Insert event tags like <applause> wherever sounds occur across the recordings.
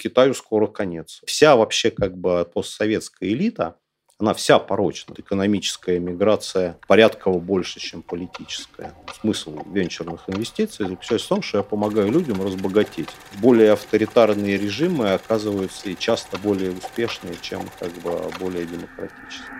Китаю скоро конец. Вся вообще как бы постсоветская элита, она вся порочна. Экономическая миграция порядково больше, чем политическая. Смысл венчурных инвестиций заключается в том, что я помогаю людям разбогатеть. Более авторитарные режимы оказываются и часто более успешные, чем как бы более демократические.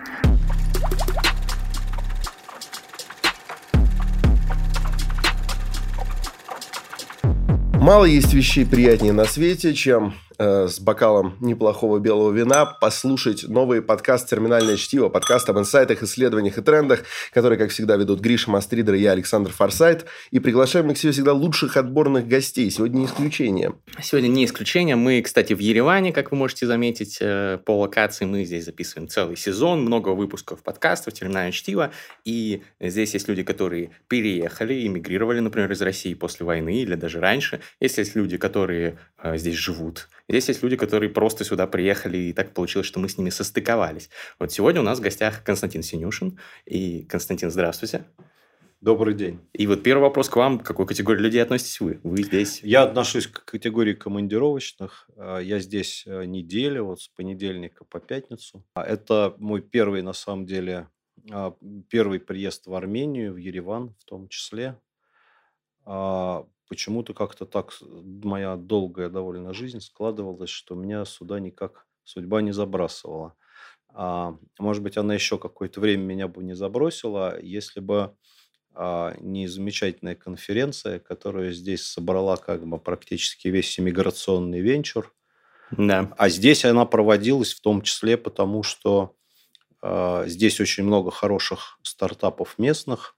Мало есть вещей приятнее на свете, чем Э, с бокалом неплохого белого вина послушать новый подкаст «Терминальное чтиво», подкаст об инсайтах, исследованиях и трендах, который, как всегда, ведут Гриша Мастридер и я, Александр Форсайт. И приглашаем мы к себе всегда лучших отборных гостей. Сегодня не исключение. Сегодня не исключение. Мы, кстати, в Ереване, как вы можете заметить, э, по локации мы здесь записываем целый сезон, много выпусков подкастов «Терминальное чтиво». И здесь есть люди, которые переехали, эмигрировали, например, из России после войны или даже раньше. Есть, есть люди, которые э, здесь живут Здесь есть люди, которые просто сюда приехали, и так получилось, что мы с ними состыковались. Вот сегодня у нас в гостях Константин Синюшин. И, Константин, здравствуйте. Добрый день. И вот первый вопрос к вам. К какой категории людей относитесь вы? Вы здесь? Я отношусь к категории командировочных. А, я здесь э, неделю, вот с понедельника по пятницу. А это мой первый, на самом деле, а, первый приезд в Армению, в Ереван в том числе почему-то как-то так моя долгая довольно жизнь складывалась, что меня сюда никак судьба не забрасывала. А, может быть, она еще какое-то время меня бы не забросила, если бы а, не замечательная конференция, которая здесь собрала как бы практически весь иммиграционный венчур. Да. А здесь она проводилась в том числе потому, что а, здесь очень много хороших стартапов местных,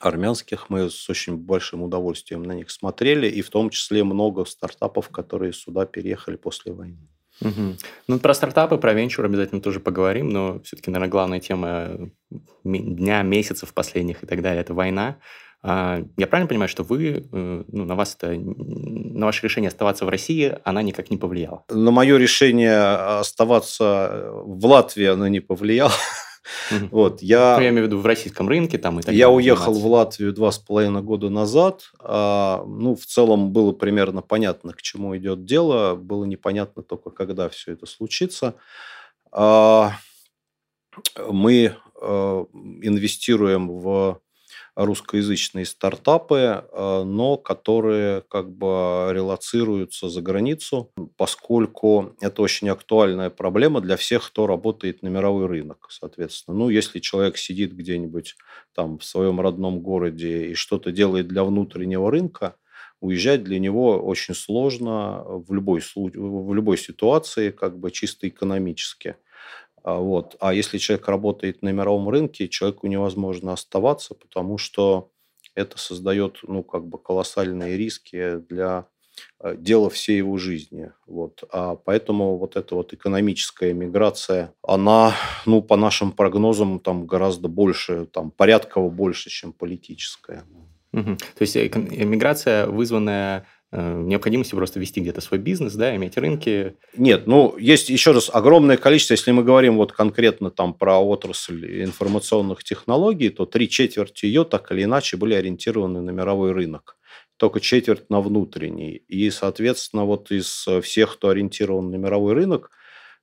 армянских. Мы с очень большим удовольствием на них смотрели, и в том числе много стартапов, которые сюда переехали после войны. Угу. Ну, про стартапы, про венчур обязательно тоже поговорим, но все-таки, наверное, главная тема дня, месяцев последних и так далее – это война. А, я правильно понимаю, что вы, э, ну, на вас это, на ваше решение оставаться в России, она никак не повлияла? На мое решение оставаться в Латвии она не повлияла. <laughs> Вот, я, ну, я имею в виду в российском рынке там и так Я уехал в Латвию два с половиной года назад. А, ну, в целом было примерно понятно, к чему идет дело. Было непонятно только, когда все это случится. А, мы а, инвестируем в русскоязычные стартапы, э, но которые как бы релацируются за границу, поскольку это очень актуальная проблема для всех, кто работает на мировой рынок, соответственно. Ну, если человек сидит где-нибудь там в своем родном городе и что-то делает для внутреннего рынка, уезжать для него очень сложно в любой, в любой ситуации, как бы чисто экономически. А, вот. А если человек работает на мировом рынке, человеку невозможно оставаться, потому что это создает ну, как бы колоссальные риски для э, дела всей его жизни. Вот. А поэтому вот эта вот экономическая миграция, она, ну, по нашим прогнозам, там гораздо больше, там порядково больше, чем политическая. Угу. То есть э, миграция, вызванная Э, необходимости просто вести где-то свой бизнес, да, иметь рынки. Нет, ну, есть еще раз огромное количество, если мы говорим вот конкретно там про отрасль информационных технологий, то три четверти ее так или иначе были ориентированы на мировой рынок только четверть на внутренний. И, соответственно, вот из всех, кто ориентирован на мировой рынок,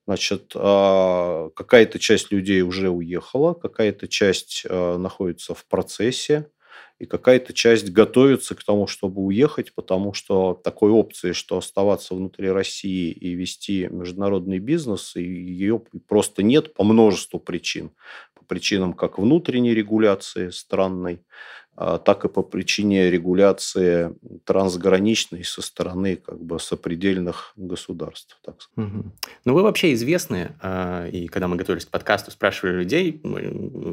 значит, а, какая-то часть людей уже уехала, какая-то часть а, находится в процессе, и какая-то часть готовится к тому, чтобы уехать, потому что такой опции, что оставаться внутри России и вести международный бизнес, ее просто нет по множеству причин. По причинам как внутренней регуляции странной, так и по причине регуляции трансграничной со стороны как бы сопредельных государств. Так. Угу. Ну, вы вообще известны, а, и когда мы готовились к подкасту, спрашивали людей,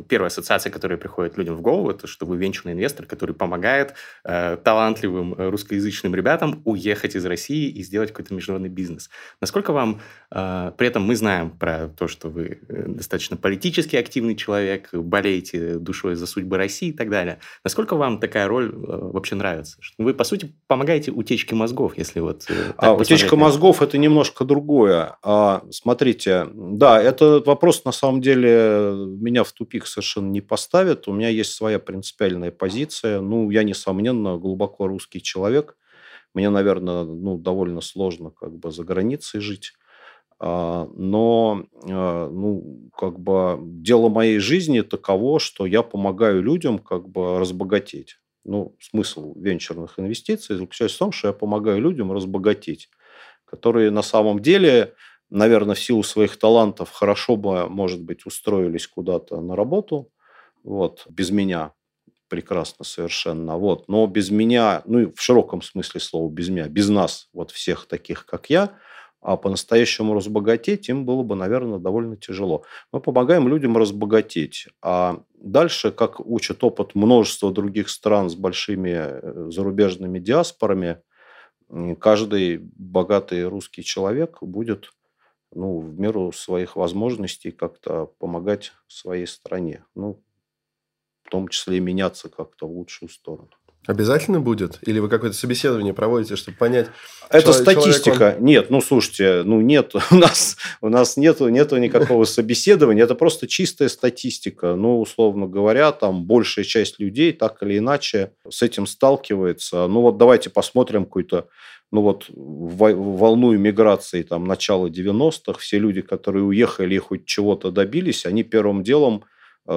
первая ассоциация, которая приходит людям в голову, это что вы венчурный инвестор, который помогает э, талантливым русскоязычным ребятам уехать из России и сделать какой-то международный бизнес. Насколько вам, э, при этом мы знаем про то, что вы э, достаточно политически активный человек, болеете душой за судьбы России и так далее, вам такая роль э, вообще нравится? Вы, по сути, помогаете утечке мозгов, если вот... Э, а, утечка мозгов – это немножко другое. А, смотрите, да, этот вопрос, на самом деле, меня в тупик совершенно не поставит. У меня есть своя принципиальная позиция. Ну, я, несомненно, глубоко русский человек. Мне, наверное, ну, довольно сложно как бы за границей жить. А, но а, ну, как бы дело моей жизни таково, что я помогаю людям как бы разбогатеть. Ну, смысл венчурных инвестиций заключается в том, что я помогаю людям разбогатеть, которые на самом деле, наверное, в силу своих талантов хорошо бы, может быть, устроились куда-то на работу, вот, без меня, прекрасно совершенно, вот, но без меня, ну, в широком смысле слова, без меня, без нас, вот всех таких, как я, а по-настоящему разбогатеть им было бы, наверное, довольно тяжело. Мы помогаем людям разбогатеть. А дальше, как учит опыт множества других стран с большими э, зарубежными диаспорами, каждый богатый русский человек будет ну, в меру своих возможностей как-то помогать своей стране. Ну, в том числе и меняться как-то в лучшую сторону. Обязательно будет? Или вы какое-то собеседование проводите, чтобы понять? Это человек, статистика. Человек, он... Нет, ну слушайте, ну нет, <laughs> у нас, у нас нету, нету никакого собеседования. Это просто чистая статистика. Ну, условно говоря, там большая часть людей так или иначе с этим сталкивается. Ну вот давайте посмотрим какую-то ну вот волну иммиграции там начала 90-х, все люди, которые уехали и хоть чего-то добились, они первым делом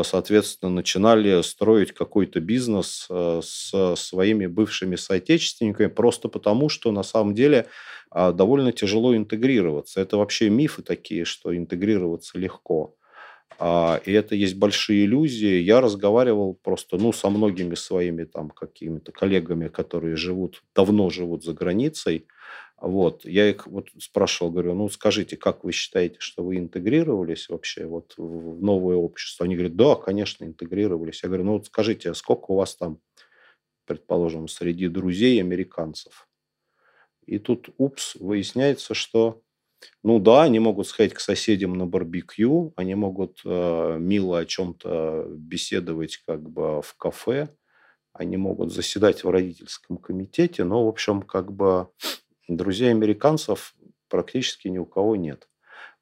соответственно, начинали строить какой-то бизнес э, с своими бывшими соотечественниками, просто потому, что на самом деле а, довольно тяжело интегрироваться. Это вообще мифы такие, что интегрироваться легко. А, и это есть большие иллюзии. Я разговаривал просто ну, со многими своими там какими-то коллегами, которые живут, давно живут за границей, вот. Я их вот спрашивал, говорю, ну скажите, как вы считаете, что вы интегрировались вообще вот в новое общество? Они говорят, да, конечно, интегрировались. Я говорю, ну вот скажите, а сколько у вас там, предположим, среди друзей американцев? И тут, упс, выясняется, что, ну да, они могут сходить к соседям на барбекю, они могут э, мило о чем-то беседовать как бы в кафе, они могут заседать в родительском комитете, но, в общем, как бы друзей американцев практически ни у кого нет.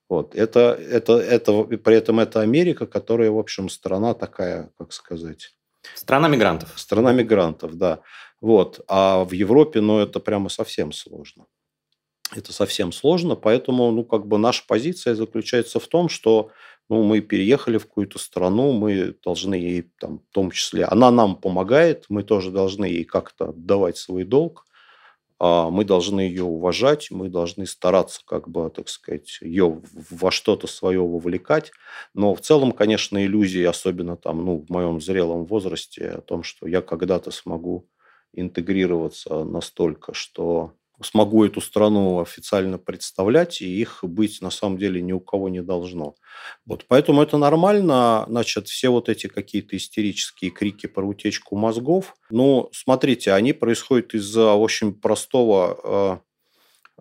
Вот. Это, это, это, при этом это Америка, которая, в общем, страна такая, как сказать... Страна мигрантов. Страна мигрантов, да. Вот. А в Европе, ну, это прямо совсем сложно. Это совсем сложно, поэтому, ну, как бы наша позиция заключается в том, что ну, мы переехали в какую-то страну, мы должны ей, там, в том числе, она нам помогает, мы тоже должны ей как-то отдавать свой долг, мы должны ее уважать, мы должны стараться, как бы, так сказать, ее во что-то свое вовлекать. Но в целом, конечно, иллюзии, особенно там, ну, в моем зрелом возрасте, о том, что я когда-то смогу интегрироваться настолько, что смогу эту страну официально представлять, и их быть на самом деле ни у кого не должно. Вот, поэтому это нормально. Значит, все вот эти какие-то истерические крики про утечку мозгов, ну, смотрите, они происходят из-за очень простого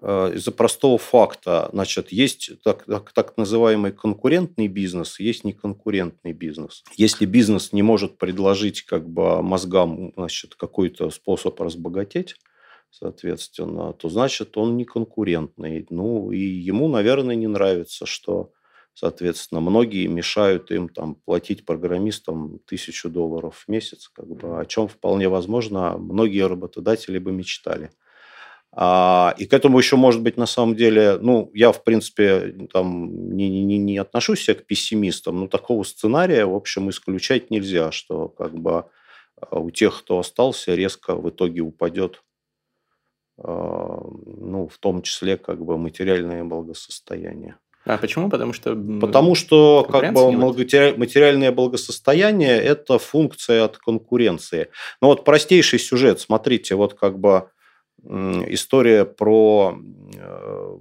э, э, из-за простого факта, значит, есть так, так, так называемый конкурентный бизнес, есть неконкурентный бизнес. Если бизнес не может предложить как бы мозгам значит, какой-то способ разбогатеть, соответственно, то значит он не конкурентный. Ну, и ему, наверное, не нравится, что, соответственно, многие мешают им там платить программистам тысячу долларов в месяц, как бы, о чем вполне возможно многие работодатели бы мечтали. А, и к этому еще может быть на самом деле, ну, я в принципе там не, не, не отношусь себя к пессимистам, но такого сценария, в общем, исключать нельзя, что как бы а, у тех, кто остался, резко в итоге упадет ну, в том числе как бы материальное благосостояние. А почему? Потому что потому что как бы материальное благосостояние это функция от конкуренции. Ну вот простейший сюжет, смотрите, вот как бы история про э,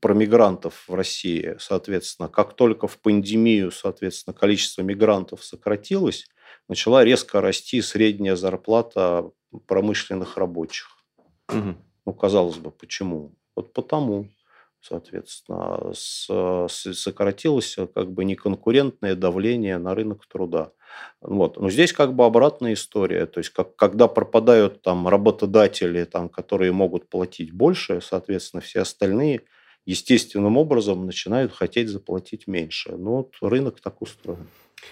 про мигрантов в России, соответственно, как только в пандемию, соответственно, количество мигрантов сократилось, начала резко расти средняя зарплата промышленных рабочих. Угу. Ну, казалось бы, почему? Вот потому, соответственно, сократилось как бы неконкурентное давление на рынок труда. Вот. Но здесь как бы обратная история. То есть, как, когда пропадают там работодатели, там, которые могут платить больше, соответственно, все остальные естественным образом начинают хотеть заплатить меньше. Ну, вот рынок так устроен.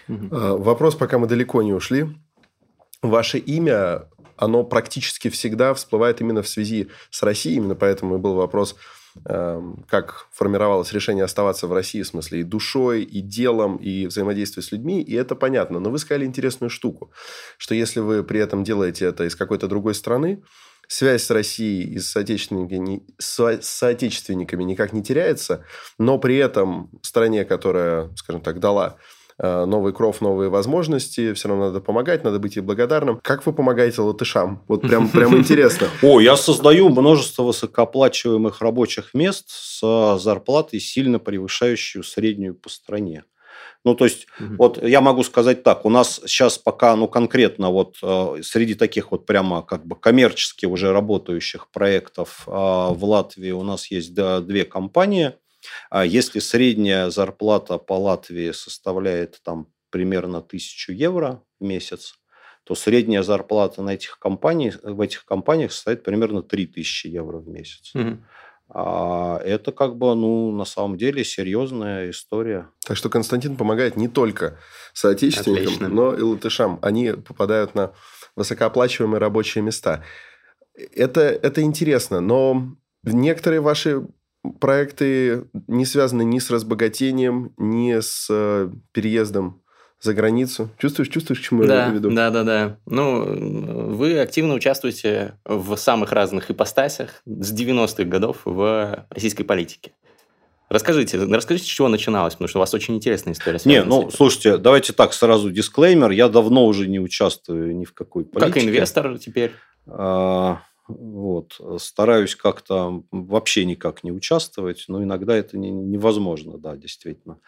Вопрос, пока мы далеко не ушли. Ваше имя оно практически всегда всплывает именно в связи с Россией. Именно поэтому и был вопрос, эм, как формировалось решение оставаться в России, в смысле и душой, и делом, и взаимодействием с людьми, и это понятно. Но вы сказали интересную штуку, что если вы при этом делаете это из какой-то другой страны, связь с Россией и с соотечественниками, с соотечественниками никак не теряется, но при этом стране, которая, скажем так, дала новый кров, новые возможности, все равно надо помогать, надо быть ей благодарным. Как вы помогаете латышам? Вот прям, прям интересно. <laughs> О, я создаю множество высокооплачиваемых рабочих мест с зарплатой, сильно превышающую среднюю по стране. Ну, то есть, угу. вот я могу сказать так, у нас сейчас пока, ну, конкретно вот э, среди таких вот прямо как бы коммерчески уже работающих проектов э, в Латвии у нас есть да, две компании. А если средняя зарплата по Латвии составляет там примерно 1000 евро в месяц, то средняя зарплата на этих компаниях, в этих компаниях составит примерно 3000 евро в месяц. Угу. А это как бы, ну, на самом деле серьезная история. Так что Константин помогает не только соотечественникам, Отлично. но и латышам. Они попадают на высокооплачиваемые рабочие места. Это, это интересно, но некоторые ваши проекты не связаны ни с разбогатением, ни с э, переездом за границу. Чувствуешь, чувствуешь, к чему да, я веду? Да, да, да. Ну, вы активно участвуете в самых разных ипостасях с 90-х годов в российской политике. Расскажите, расскажите, с чего начиналось, потому что у вас очень интересная история. Не, ну, слушайте, давайте так, сразу дисклеймер. Я давно уже не участвую ни в какой политике. Как инвестор теперь? А, вот. Стараюсь как-то вообще никак не участвовать, но иногда это не, невозможно, да, действительно.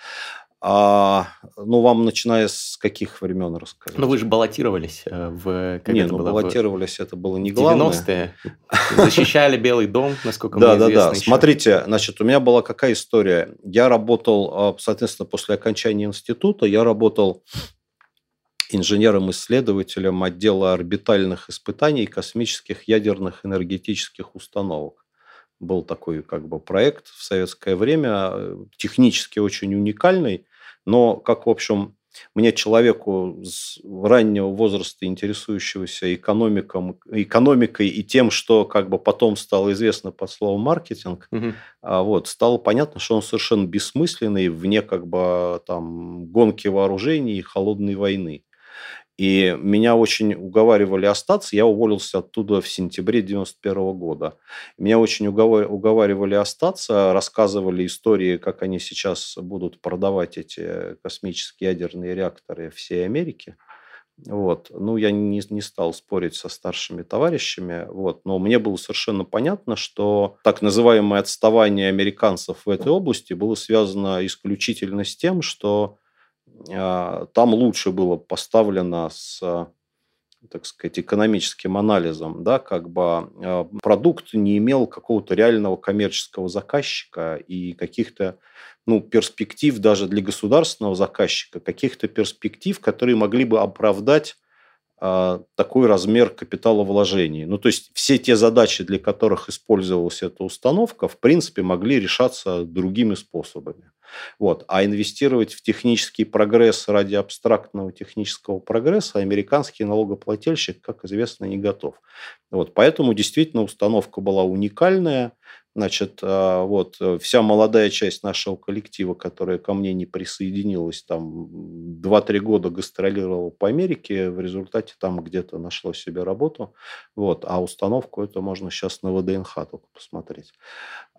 А, ну, вам начиная с каких времен рассказать? Ну, вы же баллотировались э, в... Как не, ну, было? баллотировались, это было не главное. 90-е. Защищали Белый дом, насколько мне известно. Да, да, да. Смотрите, значит, у меня была какая история. Я работал, а, соответственно, после окончания института, я работал инженером-исследователем отдела орбитальных испытаний космических ядерных энергетических установок был такой как бы проект в советское время, э, технически очень уникальный, но как, в общем, мне, человеку с раннего возраста, интересующегося экономиком, экономикой и тем, что как бы потом стало известно под словом маркетинг, угу. вот, стало понятно, что он совершенно бессмысленный вне как бы там гонки вооружений и холодной войны. И меня очень уговаривали остаться. Я уволился оттуда в сентябре 91 года. Меня очень уговаривали остаться, рассказывали истории, как они сейчас будут продавать эти космические ядерные реакторы всей Америке. Вот. Ну, я не, не стал спорить со старшими товарищами, вот. но мне было совершенно понятно, что так называемое отставание американцев в этой области было связано исключительно с тем, что там лучше было поставлено с так сказать, экономическим анализом, да, как бы а, продукт не имел какого-то реального коммерческого заказчика и каких-то ну, перспектив даже для государственного заказчика, каких-то перспектив, которые могли бы оправдать а, такой размер капиталовложений. Ну, то есть все те задачи, для которых использовалась эта установка, в принципе, могли решаться другими способами. Вот. А инвестировать в технический прогресс ради абстрактного технического прогресса американский налогоплательщик, как известно, не готов. Вот. Поэтому действительно установка была уникальная. Значит, а, вот э, вся молодая часть нашего коллектива, которая ко мне не присоединилась, там 2-3 года гастролировала по Америке, в результате там где-то нашло себе работу. Вот, а установку это можно сейчас на ВДНХ только посмотреть.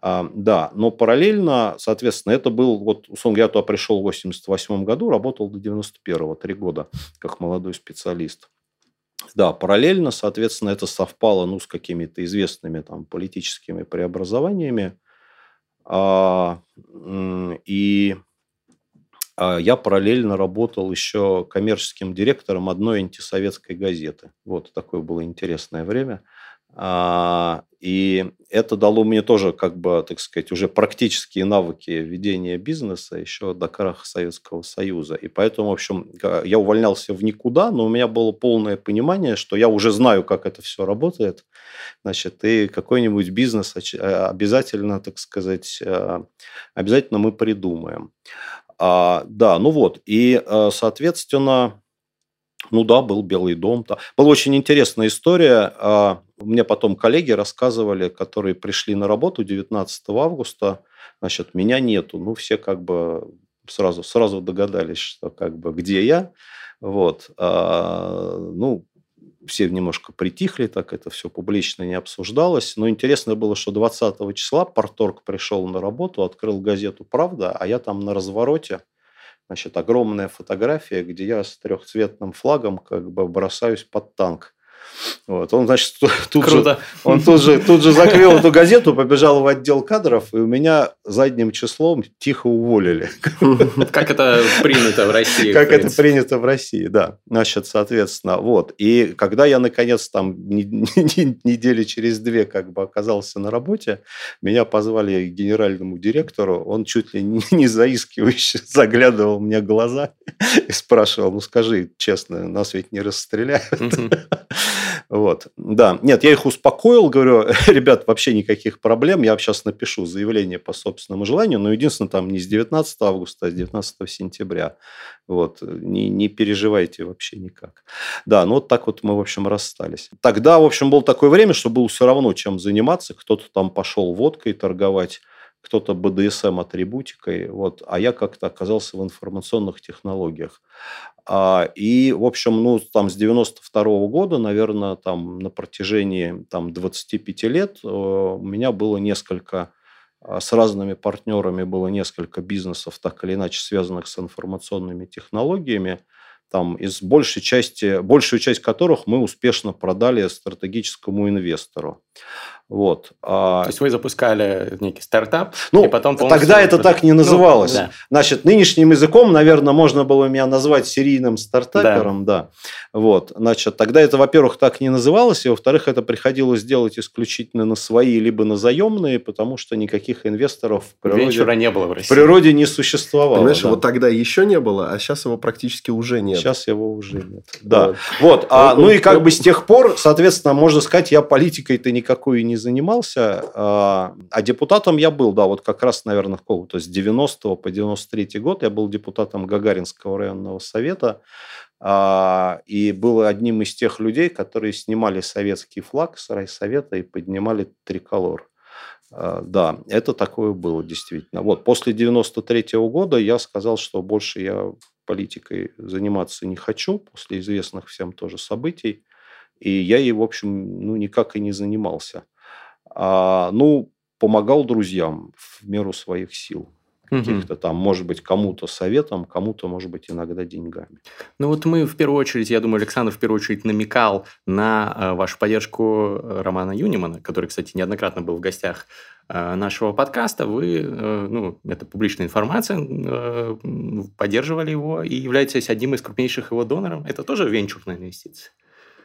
А, да, но параллельно, соответственно, это был, вот, условно, я туда пришел в 88 году, работал до 91-го, 3 года, как молодой специалист. Да, параллельно, соответственно, это совпало ну, с какими-то известными там, политическими преобразованиями. А, и а я параллельно работал еще коммерческим директором одной антисоветской газеты. Вот такое было интересное время. А, и это дало мне тоже, как бы, так сказать, уже практические навыки ведения бизнеса еще до краха Советского Союза. И поэтому, в общем, я увольнялся в никуда, но у меня было полное понимание, что я уже знаю, как это все работает. Значит, и какой-нибудь бизнес а, обязательно, так сказать, а, обязательно мы придумаем. А, да, ну вот. И, соответственно, Ну да, был Белый дом. Да. Была очень интересная история. А, мне потом коллеги рассказывали, которые пришли на работу 19 августа. Значит, меня нету. Ну, все как бы сразу, сразу догадались, что как бы где я. Вот. А, ну, все немножко притихли, так это все публично не обсуждалось. Но интересно было, что 20 числа Порторг пришел на работу, открыл газету «Правда», а я там на развороте. Значит, огромная фотография, где я с трехцветным флагом как бы бросаюсь под танк. Вот. Он, значит, <laughs> тут Круто. же, он тут же, тут же закрыл эту газету, побежал в отдел кадров, и у меня задним числом тихо уволили. <laughs> Как это принято в России. Как это принято в России, да. Значит, соответственно, вот. И когда я, наконец, там недели через две как бы оказался на работе, меня позвали к генеральному директору, он чуть ли не заискивающе <laughs> заглядывал мне в глаза и спрашивал, ну скажи честно, нас ведь не расстреляют. Вот. Да. Нет, я их успокоил, говорю, <laughs> ребят, вообще никаких проблем, я сейчас напишу заявление по собственному желанию, но единственное, там не с 19 августа, а с 19 сентября. Вот. Не, не переживайте вообще никак. Да, ну вот так вот мы, в общем, расстались. Тогда, в общем, было такое время, что было все равно чем заниматься. Кто-то там пошел водкой торговать, кто-то БДСМ-атрибутикой, вот, а я как-то оказался в информационных технологиях. А, и, в общем, ну, там с 92 -го года, наверное, там на протяжении там, 25 лет э, у меня было несколько а, с разными партнерами было несколько бизнесов, так или иначе связанных с информационными технологиями там, из большей части, большую часть которых мы успешно продали стратегическому инвестору. Вот. А То есть вы запускали некий стартап, ну, и потом тогда это так не ну, называлось. Ну, да. Значит, нынешним языком, наверное, можно было меня назвать серийным стартапером, да. да. Вот. Значит, тогда это, во-первых, так не называлось, и, во-вторых, это приходилось делать исключительно на свои либо на заемные, потому что никаких инвесторов в природе, Венчура не было в России. В природе не существовало. Понимаешь, да. вот тогда еще не было, а сейчас его практически уже нет. Сейчас его уже нет. Да. Вот. А, ну и как бы с тех пор, соответственно, можно сказать, я политикой-то никакой не занимался, а, а депутатом я был, да, вот как раз, наверное, какого-то с 90 по 93 год я был депутатом Гагаринского районного совета а, и был одним из тех людей, которые снимали советский флаг с райсовета и поднимали триколор. А, да, это такое было действительно. Вот после 93 года я сказал, что больше я политикой заниматься не хочу после известных всем тоже событий. И я ей, в общем, ну, никак и не занимался. А, ну, помогал друзьям в меру своих сил. Каких-то там, может быть, кому-то советом, кому-то, может быть, иногда деньгами. Ну вот мы в первую очередь, я думаю, Александр в первую очередь намекал на э, вашу поддержку э, Романа Юнимана, который, кстати, неоднократно был в гостях э, нашего подкаста. Вы, ну, это публичная информация, поддерживали его и являетесь одним из крупнейших его доноров. Это тоже венчурная инвестиция?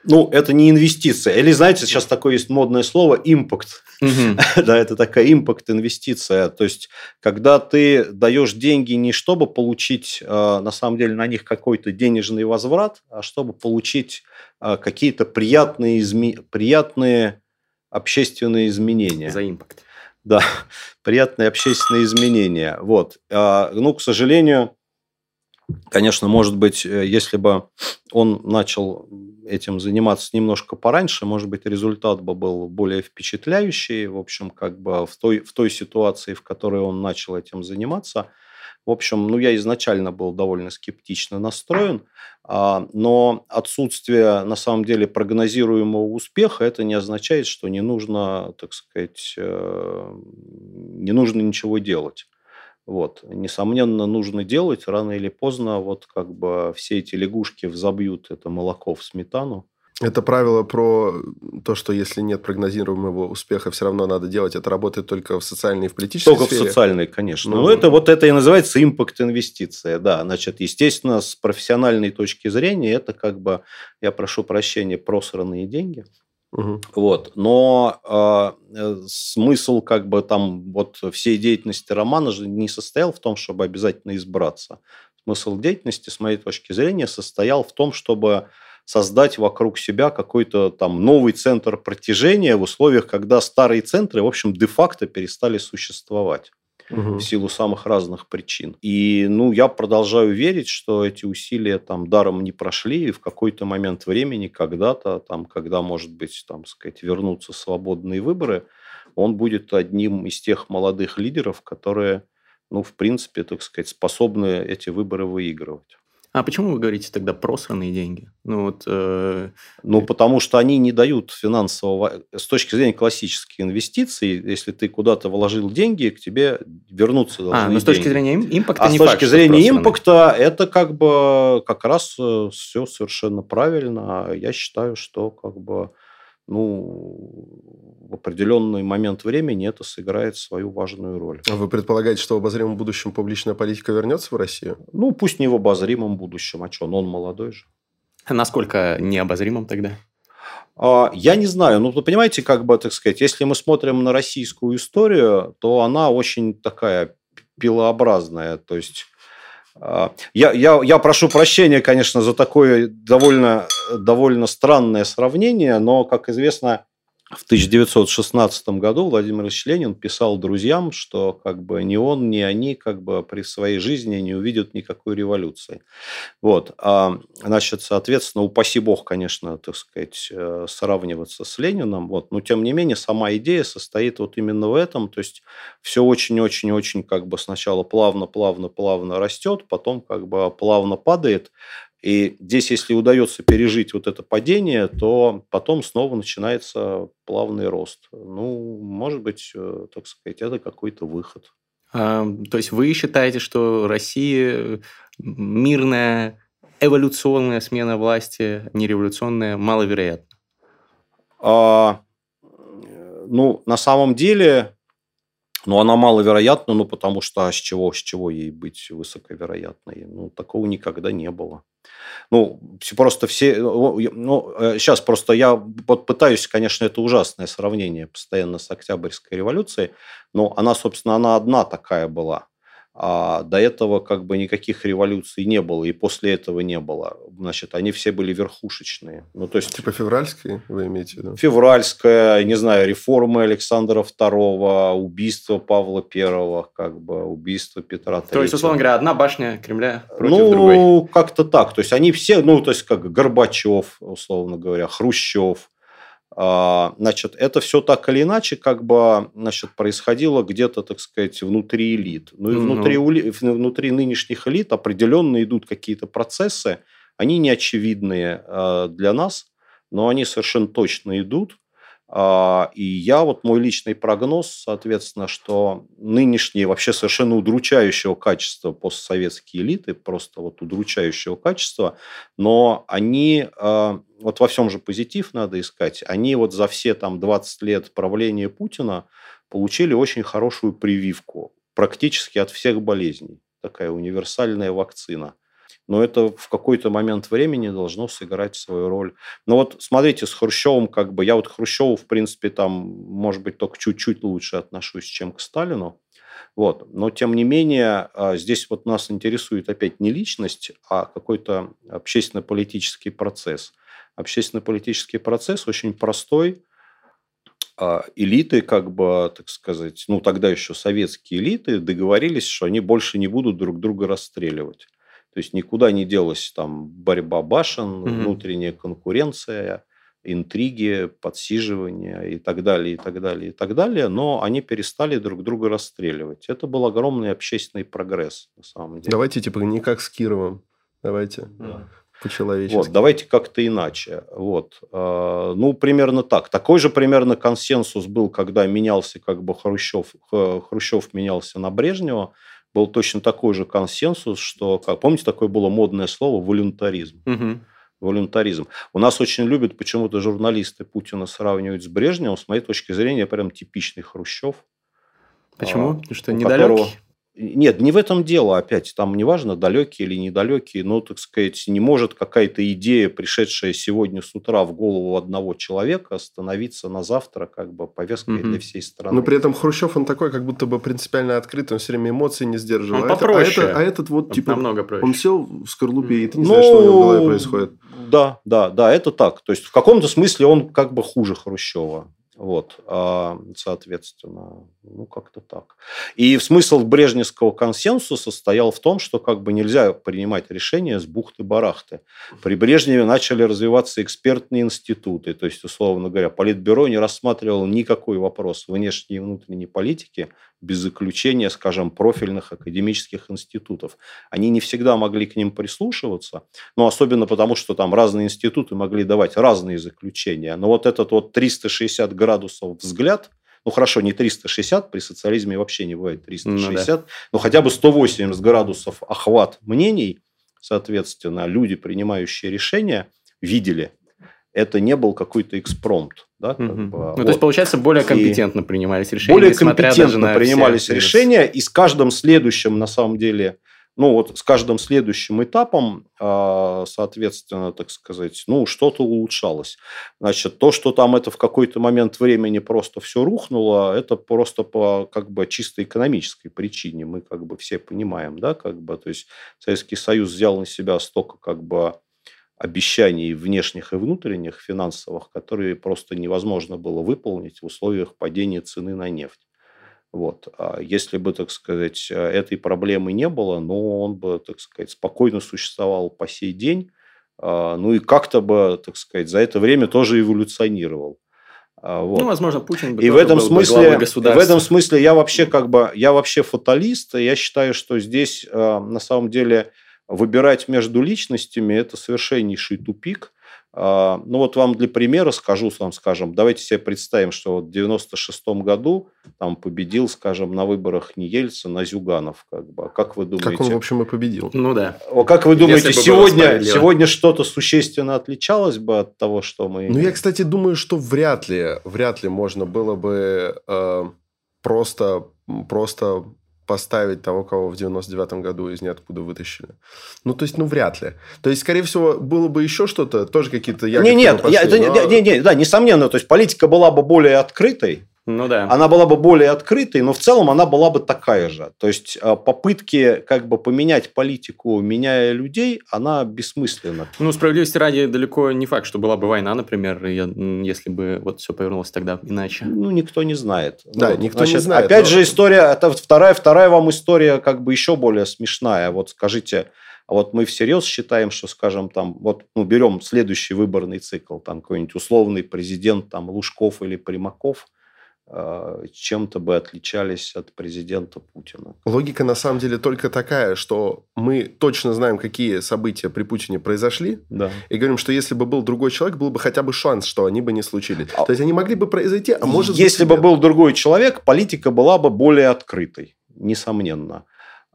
Ну, это не инвестиция. Или, знаете, сейчас такое есть модное слово импакт. <laughs> да, это такая импакт-инвестиция. То есть, когда ты даешь деньги не чтобы получить, э, на самом деле, на них какой-то денежный возврат, а чтобы получить э, какие-то приятные, изме... приятные общественные изменения. За импакт. Да, <laughs> приятные общественные изменения. Вот. А, ну, к сожалению, Конечно, может быть, э, если бы он начал этим заниматься немножко пораньше, может быть, результат бы был более впечатляющий. В общем, как бы в той, в той ситуации, в которой он начал этим заниматься. В общем, ну, я изначально был довольно скептично настроен, а, но отсутствие, на самом деле, прогнозируемого успеха, это не означает, что не нужно, так сказать, э, не нужно ничего делать. Вот. Несомненно, нужно делать. Рано или поздно вот как бы все эти лягушки взобьют это молоко в сметану. Это правило про то, что если нет прогнозируемого успеха, все равно надо делать. Это работает только в социальной и в политической только сфере. Только в социальной, конечно. Ну, Но это вот это и называется импакт-инвестиция. Да, значит, естественно, с профессиональной точки зрения это как бы, я прошу прощения, просранные деньги. Угу. Вот. Но э, смысл как бы там вот всей деятельности романа же не состоял в том, чтобы обязательно избраться. Смысл деятельности, с моей точки зрения, состоял в том, чтобы создать вокруг себя какой-то там новый центр протяжения в условиях, когда старые центры, в общем, де-факто перестали существовать. Угу. в силу самых разных причин. И, ну, я продолжаю верить, что эти усилия там даром не прошли, и в какой-то момент времени, когда-то, там, когда, может быть, там, сказать, вернутся свободные выборы, он будет одним из тех молодых лидеров, которые, ну, в принципе, так сказать, способны эти выборы выигрывать. А почему вы говорите тогда просранные деньги? Ну, вот, э... ну, потому что они не дают финансового... С точки зрения классических инвестиций, если ты куда-то вложил деньги, к тебе вернуться должны А, но с точки деньги. зрения импакта а не с точки факт, зрения импакта, это как бы как раз э, все совершенно правильно. Я считаю, что как бы ну, в определенный момент времени это сыграет свою важную роль. А вы предполагаете, что в обозримом будущем публичная политика вернется в Россию? Ну, пусть не в обозримом будущем, а что, но он молодой же. А насколько необозримым тогда? А, я не знаю. Ну, вы понимаете, как бы, так сказать, если мы смотрим на российскую историю, то она очень такая пилообразная. То есть я, я, я прошу прощения, конечно, за такое довольно, довольно странное сравнение, но, как известно, в 1916 году Владимир Ильич Ленин писал друзьям, что как бы ни он, ни они как бы при своей жизни не увидят никакой революции. Вот. А, значит, соответственно, упаси бог, конечно, так сказать, э, сравниваться с Лениным. Вот. Но, тем не менее, сама идея состоит вот именно в этом. То есть, все очень-очень-очень как бы сначала плавно-плавно-плавно растет, потом как бы плавно падает, и здесь, если удается пережить вот это падение, то потом снова начинается плавный рост. Ну, может быть, э, так сказать, это какой-то выход. А, то есть вы считаете, что Россия мирная, эволюционная смена власти, не революционная, маловероятна? А, э, ну, на самом деле, ну, она маловероятна, ну, потому что а с чего, с чего ей быть высоковероятной? Ну, такого никогда не было. Ну, просто все... Ну, сейчас э, просто я вот пытаюсь, конечно, это ужасное сравнение постоянно с Октябрьской революцией, но она, собственно, она одна такая была. А до этого как бы никаких революций не было, и после этого не было. Значит, они все были верхушечные. Ну, то есть... Типа февральские вы имеете в виду? Февральская, не знаю, реформы Александра II, убийство Павла I, как бы убийство Петра III. То есть, условно говоря, одна башня Кремля против ну, другой? Ну, как-то так. То есть, они все, ну, то есть, как Горбачев, условно говоря, Хрущев, значит, это все так или иначе как бы значит, происходило где-то, так сказать, внутри элит. Ну и внутри, mm-hmm. внутри нынешних элит определенно идут какие-то процессы, они не очевидные а, для нас, но они совершенно точно идут. А, и я, вот мой личный прогноз, соответственно, что нынешние вообще совершенно удручающего качества постсоветские элиты, просто вот удручающего качества, но они, а, вот во всем же позитив надо искать, они вот за все там 20 лет правления Путина получили очень хорошую прививку практически от всех болезней. Такая универсальная вакцина – но это в какой-то момент времени должно сыграть свою роль. Но вот смотрите, с Хрущевым как бы, я вот к Хрущеву, в принципе, там, может быть, только чуть-чуть лучше отношусь, чем к Сталину. Вот. Но, тем не менее, а, здесь вот нас интересует опять не личность, а какой-то общественно-политический процесс. Общественно-политический процесс очень простой. А, элиты, как бы, так сказать, ну, тогда еще советские элиты договорились, что они больше не будут друг друга расстреливать. То есть никуда не делась там борьба башен, угу. внутренняя конкуренция, интриги, подсиживания и так далее, и так далее, и так далее. Но они перестали друг друга расстреливать. Это был огромный общественный прогресс на самом деле. Давайте типа не как с Кировым. Давайте. Да. По-человечески. Вот, давайте как-то иначе. Вот. А, ну, примерно так. Такой же примерно консенсус был, когда менялся как бы Хрущев, Хрущев менялся на Брежнева был точно такой же консенсус, что, как, помните, такое было модное слово волюнтаризм. Угу. Волюнтаризм. У нас очень любят почему-то журналисты Путина сравнивать с Брежневым. С моей точки зрения, прям типичный Хрущев. Почему? А, Потому что недалекий? Которого... Нет, не в этом дело опять. Там неважно, далекие или недалекие, но, так сказать, не может какая-то идея, пришедшая сегодня с утра в голову одного человека, становиться на завтра как бы повесткой угу. для всей страны. Но при этом Хрущев, он такой, как будто бы принципиально открыт, он все время эмоции не сдерживал. Он а попроще. Это, а, это, а этот вот, типа, намного проще. он сел в скорлупе, и ты не ну, знаешь, что у него в голове происходит. Да, да, да, это так. То есть, в каком-то смысле он как бы хуже Хрущева. Вот, а, соответственно, ну, как-то так. И смысл Брежневского консенсуса состоял в том, что как бы нельзя принимать решения с бухты-барахты. При Брежневе начали развиваться экспертные институты, то есть, условно говоря, Политбюро не рассматривало никакой вопрос внешней и внутренней политики без заключения, скажем, профильных академических институтов. Они не всегда могли к ним прислушиваться, но особенно потому, что там разные институты могли давать разные заключения. Но вот этот вот 360 градусов взгляд, ну хорошо, не 360, при социализме вообще не бывает 360, ну, да. но хотя бы 180 градусов охват мнений, соответственно, люди, принимающие решения, видели. Это не был какой-то экспромт. Да, как угу. бы, ну, вот. то есть, получается, более компетентно и принимались решения. Более компетентно принимались все... решения, и с каждым следующим, на самом деле, ну вот с каждым следующим этапом, а, соответственно, так сказать, ну что-то улучшалось. Значит, то, что там это в какой-то момент времени просто все рухнуло, это просто по как бы чисто экономической причине. Мы как бы все понимаем, да, как бы, то есть Советский Союз взял на себя столько как бы обещаний внешних и внутренних финансовых, которые просто невозможно было выполнить в условиях падения цены на нефть. Вот. А если бы, так сказать, этой проблемы не было, но он бы, так сказать, спокойно существовал по сей день, а, ну и как-то бы, так сказать, за это время тоже эволюционировал. А, вот. Ну, возможно, Путин бы и в этом смысле, в этом смысле я вообще как бы я вообще фаталист, и я считаю, что здесь на самом деле выбирать между личностями – это совершеннейший тупик. А, ну вот вам для примера скажу, вам скажем, давайте себе представим, что вот в 96 году там победил, скажем, на выборах не Ельцин, а Зюганов. Как, бы. как вы думаете? Как он, в общем, и победил. Ну да. Как вы думаете, сегодня, сегодня что-то существенно отличалось бы от того, что мы... Ну я, кстати, думаю, что вряд ли, вряд ли можно было бы э, просто, просто поставить того, кого в 99-м году из ниоткуда вытащили. Ну, то есть, ну, вряд ли. То есть, скорее всего, было бы еще что-то, тоже какие-то... Не, нет, я, это, но... не, не, да, несомненно. То есть, политика была бы более открытой, ну да. Она была бы более открытой, но в целом она была бы такая же. То есть а, попытки как бы поменять политику, меняя людей, она бессмысленна. Ну, справедливости ради, далеко не факт, что была бы война, например, если бы вот все повернулось тогда иначе. Ну, никто не знает. Да, ну, никто значит, не знает. Опять но... же, история, это вторая, вторая вам история как бы еще более смешная. Вот скажите, а вот мы всерьез считаем, что, скажем, там, вот, ну, берем следующий выборный цикл, там, какой-нибудь условный президент, там, Лужков или Примаков – Э, чем-то бы отличались от президента Путина. Логика на самом деле только такая, что мы точно знаем, какие события при Путине произошли, да. и говорим, что если бы был другой человек, был бы хотя бы шанс, что они бы не случились. А... То есть они могли бы произойти, а может Если быть, бы был другой человек, политика была бы более открытой, несомненно.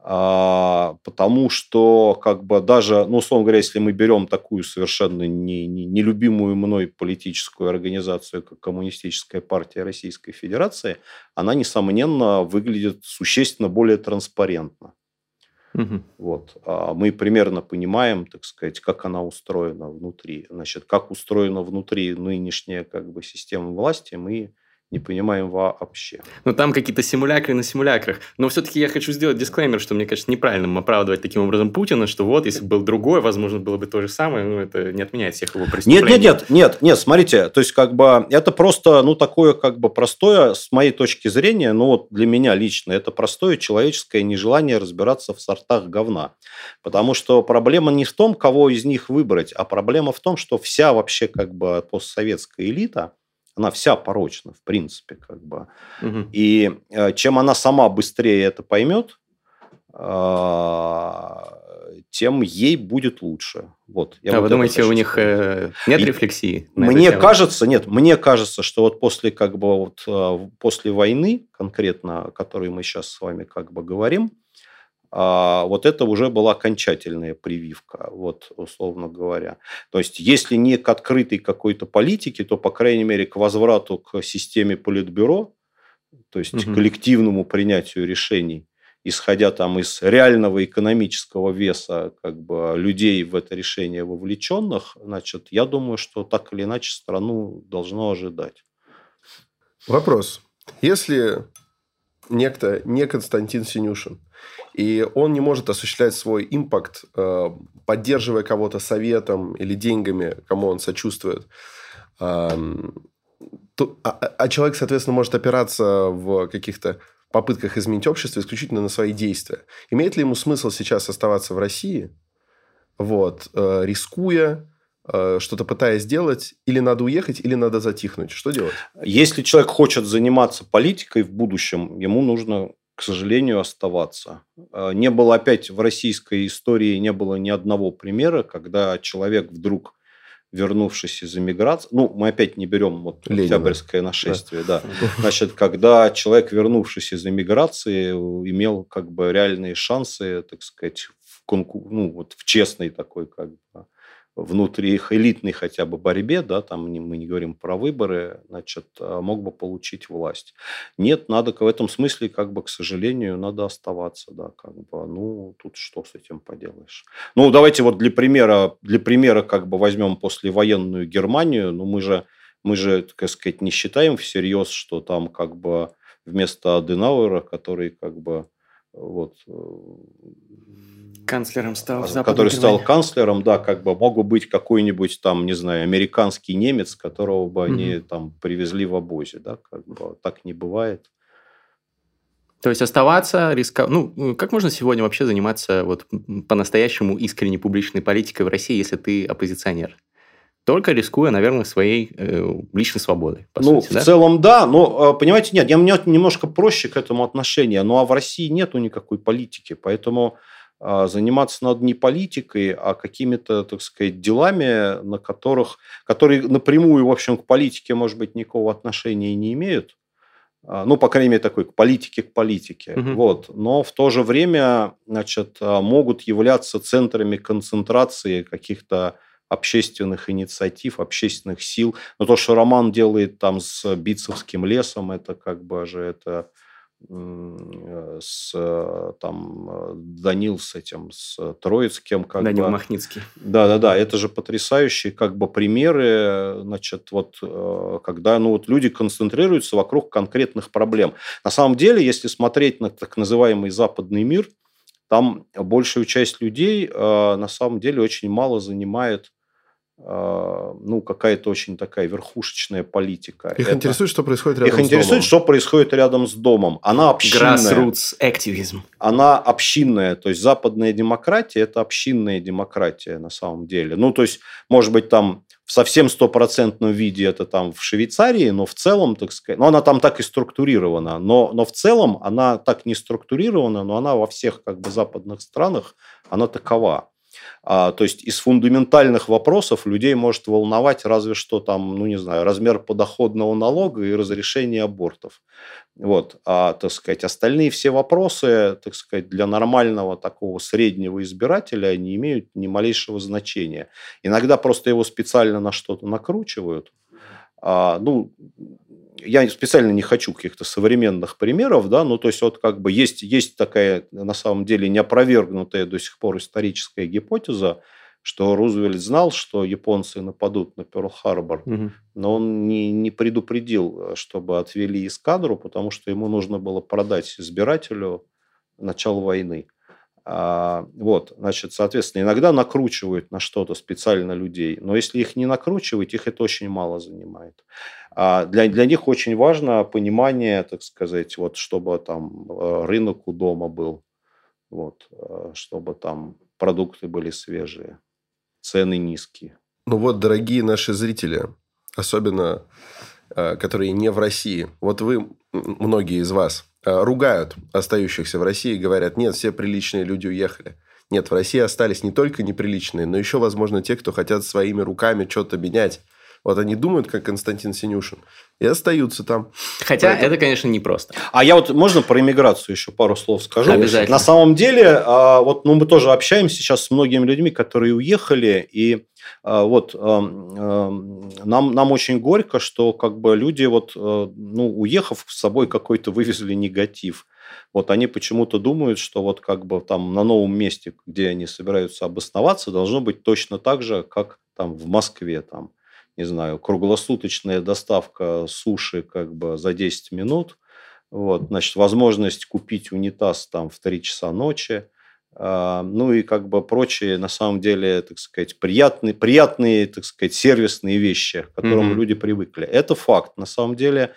А, потому что как бы даже, ну, условно говоря, если мы берем такую совершенно не, не, нелюбимую мной политическую организацию, как Коммунистическая партия Российской Федерации, она, несомненно, выглядит существенно более транспарентно. Угу. Вот. А мы примерно понимаем, так сказать, как она устроена внутри. Значит, как устроена внутри нынешняя как бы, система власти, мы не понимаем вообще. Ну, там какие-то симулякры на симулякрах. Но все-таки я хочу сделать дисклеймер, что мне кажется неправильным оправдывать таким образом Путина, что вот, если бы был другой, возможно, было бы то же самое, ну, это не отменяет всех его преступлений. Нет, нет, нет, нет, нет, смотрите, то есть, как бы, это просто, ну, такое, как бы, простое, с моей точки зрения, ну, вот для меня лично, это простое человеческое нежелание разбираться в сортах говна. Потому что проблема не в том, кого из них выбрать, а проблема в том, что вся вообще, как бы, постсоветская элита, она вся порочна, в принципе, как бы. Угу. И э, чем она сама быстрее это поймет, э, тем ей будет лучше. Вот. Я а вот вы думаете, у них э, нет и рефлексии? Мне кажется, нет, мне кажется, что вот после как бы вот после войны конкретно, о которой мы сейчас с вами как бы говорим, а, вот это уже была окончательная прививка, вот, условно говоря. То есть, если не к открытой какой-то политике, то, по крайней мере, к возврату к системе политбюро, то есть угу. коллективному принятию решений, исходя там из реального экономического веса как бы, людей в это решение вовлеченных, значит, я думаю, что так или иначе страну должно ожидать. Вопрос. Если некто, не Константин Синюшин, и он не может осуществлять свой импакт, э, поддерживая кого-то советом или деньгами, кому он сочувствует. а, а, а человек, соответственно, может опираться в каких-то попытках изменить общество исключительно на свои действия. Имеет ли ему смысл сейчас оставаться в России, вот, э, рискуя, э, что-то пытаясь сделать, или надо уехать, или надо затихнуть? Что делать? Если человек хочет заниматься политикой в будущем, ему нужно, к сожалению, оставаться. Э, не было опять в российской истории не было ни одного примера, когда человек вдруг вернувшись из эмиграции, ну, мы опять не берем вот Ленина. Октябрьское нашествие, да. да. <laughs> Значит, когда человек, вернувшись из эмиграции, имел как бы реальные шансы, так сказать, в, конку... ну, вот в честной такой как бы внутри их элитной хотя бы борьбе, да, там мы не говорим про выборы, значит, а, мог бы получить власть. Нет, надо в этом смысле, как бы, к сожалению, надо оставаться, да, как бы, ну, тут что с этим поделаешь. Ну, давайте вот для примера, для примера, как бы, возьмем послевоенную Германию, ну, мы же, мы же, так сказать, не считаем всерьез, что там, как бы, вместо Аденауэра, который, как бы, вот, э, канцлером стал. Который стал канцлером, да, как бы мог бы быть какой-нибудь там, не знаю, американский немец, которого бы они угу. там привезли в обозе, да, как бы так не бывает. То есть оставаться, рисковать. Ну, как можно сегодня вообще заниматься вот по-настоящему искренней публичной политикой в России, если ты оппозиционер? Только рискуя, наверное, своей э, личной свободой. ну, сути, в да? целом, да. Но, э, понимаете, нет, я, у меня немножко проще к этому отношение. Ну, а в России нету никакой политики. Поэтому а, заниматься надо не политикой, а какими-то, так сказать, делами, на которых, которые напрямую, в общем, к политике, может быть, никакого отношения не имеют. А, ну, по крайней мере, такой к политике, к политике. Угу. Вот. Но в то же время, значит, а, могут являться центрами концентрации каких-то общественных инициатив, общественных сил. Но то, что Роман делает там с Битцевским лесом, это как бы же это Э, с там э, Данил с этим, с Троицким. Как Данил бы. Махницкий. Да-да-да, это же потрясающие как бы примеры, значит, вот э, когда ну, вот люди концентрируются вокруг конкретных проблем. На самом деле, если смотреть на так называемый западный мир, там большую часть людей на самом деле очень мало занимает ну, какая-то очень такая верхушечная политика. Их Это... интересует, что происходит рядом Их с интересует, домом. что происходит рядом с домом. Она общинная. Grassroots активизм. Она общинная. То есть, западная демократия – это общинная демократия на самом деле. Ну, то есть, может быть, там в совсем стопроцентном виде это там в Швейцарии, но в целом, так сказать, ну, она там так и структурирована, но, но в целом она так не структурирована, но она во всех как бы западных странах, она такова. А, то есть из фундаментальных вопросов людей может волновать разве что там, ну не знаю, размер подоходного налога и разрешение абортов. Вот, а, так сказать, остальные все вопросы, так сказать, для нормального такого среднего избирателя они имеют ни малейшего значения. Иногда просто его специально на что-то накручивают. А, ну, я специально не хочу каких-то современных примеров, да, ну, то есть, вот как бы есть, есть такая, на самом деле, неопровергнутая до сих пор историческая гипотеза, что Рузвельт знал, что японцы нападут на Перл-Харбор, угу. но он не, не предупредил, чтобы отвели эскадру, потому что ему нужно было продать избирателю начало войны. А, вот, значит, соответственно, иногда накручивают на что-то специально людей, но если их не накручивать, их это очень мало занимает. А для, для них очень важно понимание, так сказать, вот, чтобы там э, рынок у дома был, вот, э, чтобы там продукты были свежие, цены низкие. Ну вот, дорогие наши зрители, особенно э, которые не в России, вот вы, многие из вас, ругают остающихся в России говорят, нет, все приличные люди уехали. Нет, в России остались не только неприличные, но еще, возможно, те, кто хотят своими руками что-то менять. Вот они думают, как Константин Синюшин, и остаются там. Хотя Поэтому... это, конечно, непросто. А я вот, можно про иммиграцию еще пару слов скажу? Обязательно. На самом деле, а, вот ну, мы тоже общаемся сейчас с многими людьми, которые уехали, и а, вот нам, нам очень горько, что как бы люди, вот, э, ну, уехав с собой какой-то вывезли негатив. Вот они почему-то думают, что вот как бы там на новом месте, где они собираются обосноваться, должно быть точно так же, как там в Москве. Там не знаю, круглосуточная доставка суши как бы за 10 минут, вот, значит, возможность купить унитаз там в 3 часа ночи, а, ну и как бы прочие, на самом деле, так сказать, приятные, приятные так сказать, сервисные вещи, к которым mm-hmm. люди привыкли. Это факт. На самом деле,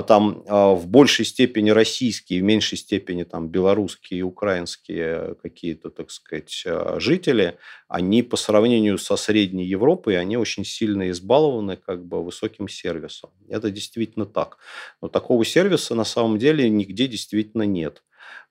там а, в большей степени российские, в меньшей степени там белорусские и украинские какие-то, так сказать, жители, они по сравнению со Средней Европой, они очень сильно избалованы как бы высоким сервисом. Это действительно так. Но такого сервиса на самом деле нигде действительно нет.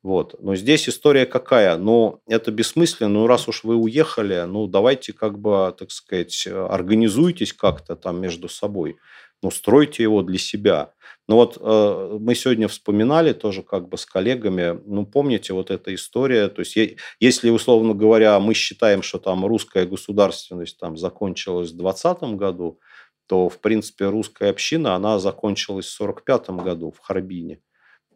Вот. Но здесь история какая? Ну, это бессмысленно. Ну, раз уж вы уехали, ну, давайте как бы, так сказать, организуйтесь как-то там между собой. Ну, стройте его для себя. Ну, вот э, мы сегодня вспоминали тоже как бы с коллегами, ну, помните вот эта история, то есть если, условно говоря, мы считаем, что там русская государственность там закончилась в 2020 году, то, в принципе, русская община, она закончилась в 1945 году в Харбине.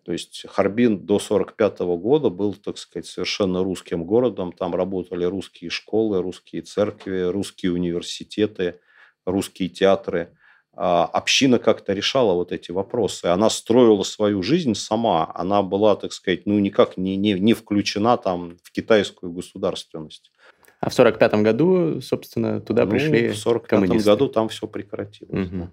То есть Харбин до 1945 года был, так сказать, совершенно русским городом. Там работали русские школы, русские церкви, русские университеты, русские театры. А община как-то решала вот эти вопросы. Она строила свою жизнь сама. Она была, так сказать, ну никак не, не, не включена там в китайскую государственность. А в 1945 году, собственно, туда ну, пришли В 1945 году там все прекратилось. Угу.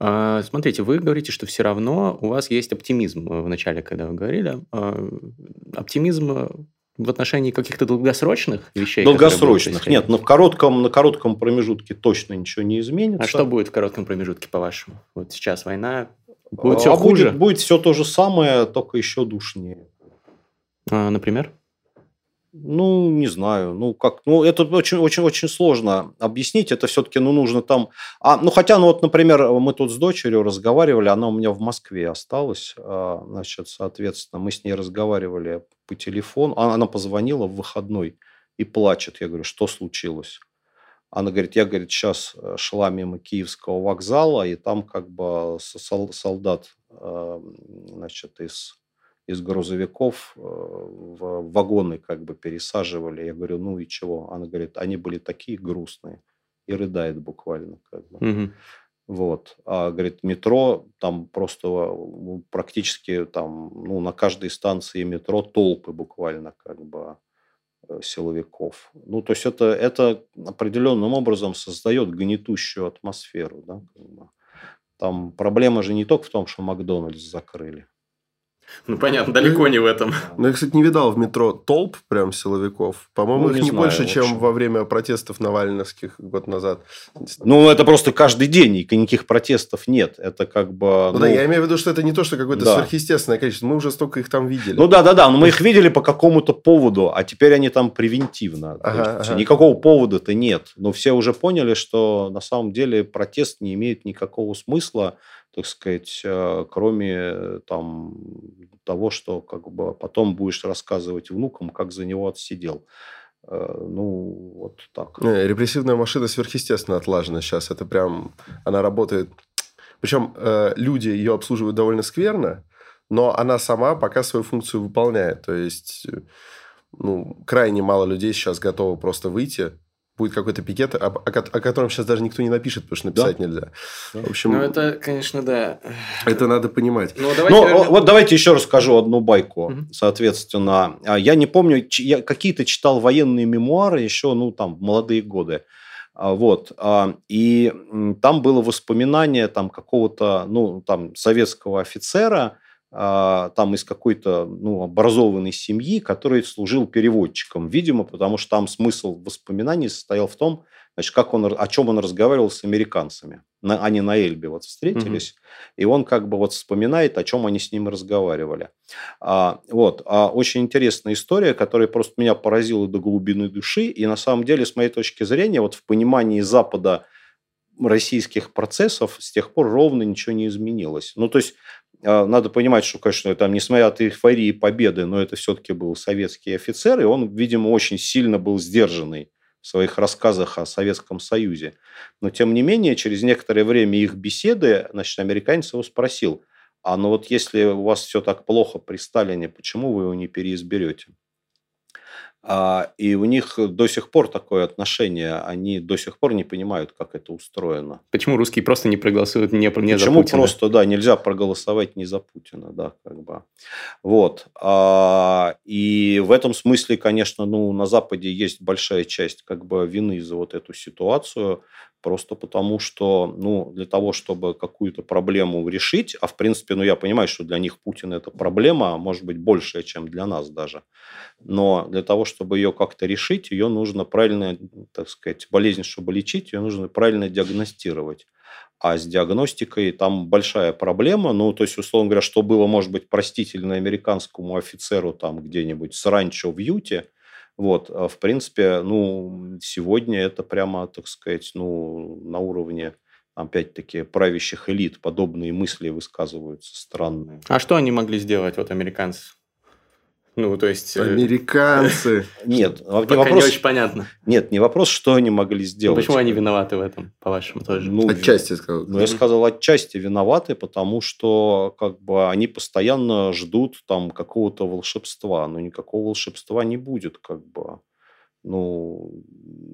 А, смотрите, вы говорите, что все равно у вас есть оптимизм э, в начале, когда вы говорили. А, оптимизм в отношении каких-то долгосрочных вещей? Долгосрочных. Нет, но в коротком, на коротком промежутке точно ничего не изменится. А что будет в коротком промежутке, по-вашему? Вот сейчас война, будет все а хуже? Будет, будет все то же самое, только еще душнее. А, например? Ну, не знаю. Ну, как, ну, это очень, очень, очень сложно объяснить. Это все-таки, ну, нужно там... А, ну, хотя, ну, вот, например, мы тут с дочерью разговаривали, она у меня в Москве осталась, а, значит, соответственно, мы с ней разговаривали по телефону, она, она позвонила в выходной и плачет. Я говорю, что случилось? Она говорит, я, говорит, сейчас э, шла мимо Киевского вокзала, и там как бы солдат, э, значит, из из грузовиков э, в вагоны как бы пересаживали. Я говорю, ну и чего? Она говорит, они были такие грустные. И рыдает буквально. Как бы. Угу. Вот. А, говорит, метро, там просто ну, практически там, ну, на каждой станции метро толпы буквально как бы э, силовиков. Ну, то есть это, это определенным образом создает гнетущую атмосферу. Да. Там проблема же не только в том, что Макдональдс закрыли. Ну, понятно, далеко не в этом. Ну, я, кстати, не видал в метро толп прям силовиков. По-моему, ну, их не, не знаю, больше, чем во время протестов навальновских год назад. Ну, это просто каждый день, и никаких протестов нет. Это как бы... Ну, ну да, я имею в виду, что это не то, что какое-то да. сверхъестественное количество. Мы уже столько их там видели. Ну, да-да-да, но мы их видели по какому-то поводу, а теперь они там превентивно. Ага, ага. Никакого повода-то нет. Но все уже поняли, что на самом деле протест не имеет никакого смысла так сказать, э, кроме э, там, того, что как бы потом будешь рассказывать внукам, как за него отсидел. Э, ну, вот так. Репрессивная машина сверхъестественно отлажена сейчас. Это прям... Она работает... Причем люди ее обслуживают довольно скверно, но она сама пока свою функцию выполняет. То есть, ну, крайне мало людей сейчас готовы просто выйти будет какой-то пикет, о, о, о котором сейчас даже никто не напишет, потому что написать да. нельзя. В общем, ну, это, конечно, да. Это надо понимать. Ну, давайте, ну наверное... вот давайте еще расскажу одну байку. Угу. Соответственно, а, я не помню, я какие-то читал военные мемуары еще, ну, там, в молодые годы. А, вот. А, и там было воспоминание там какого-то, ну, там, советского офицера, там из какой-то ну, образованной семьи, который служил переводчиком, видимо, потому что там смысл воспоминаний состоял в том, значит, как он, о чем он разговаривал с американцами. На, они на Эльбе вот встретились, угу. и он как бы вот вспоминает, о чем они с ним разговаривали. А, вот, а, очень интересная история, которая просто меня поразила до глубины души, и на самом деле, с моей точки зрения, вот в понимании Запада российских процессов с тех пор ровно ничего не изменилось. Ну, то есть а, надо понимать, что, конечно, там, несмотря от эйфории победы, но это все-таки был советский офицер, и он, видимо, очень сильно был сдержанный в своих рассказах о Советском Союзе. Но, тем не менее, через некоторое время их беседы, значит, американец его спросил, а ну вот если у вас все так плохо при Сталине, почему вы его не переизберете? А, и у них до сих пор такое отношение, они до сих пор не понимают, как это устроено. Почему русские просто не проголосуют не, не Почему за Путина? Почему просто, да, нельзя проголосовать не за Путина, да, как бы. Вот. А, и И в этом смысле, конечно, ну, на Западе есть большая часть как бы вины за вот эту ситуацию, просто потому что, ну, для того, чтобы какую-то проблему решить, а в принципе, ну, я понимаю, что для них Путин это проблема, а может быть, большая, чем для нас даже, но для того, чтобы ее как-то решить, ее нужно правильно, так сказать, болезнь, чтобы лечить, ее нужно правильно диагностировать. А с диагностикой там большая проблема. Ну, то есть, условно говоря, что было, может быть, простительно американскому офицеру там где-нибудь с ранчо в Юте, вот, а в принципе, ну, сегодня это прямо, так сказать, ну, на уровне опять-таки, правящих элит подобные мысли высказываются странные. А что они могли сделать, вот американцы? Ну, то есть... Э, Американцы. <laughs> Нет, а не вопрос... не очень понятно. Нет, не вопрос, что они могли сделать. почему они виноваты в этом, по-вашему, тоже? Ну, отчасти сказал. Ну, я сказал, отчасти виноваты, потому что как бы они постоянно ждут там какого-то волшебства, но никакого волшебства не будет, как бы. Ну,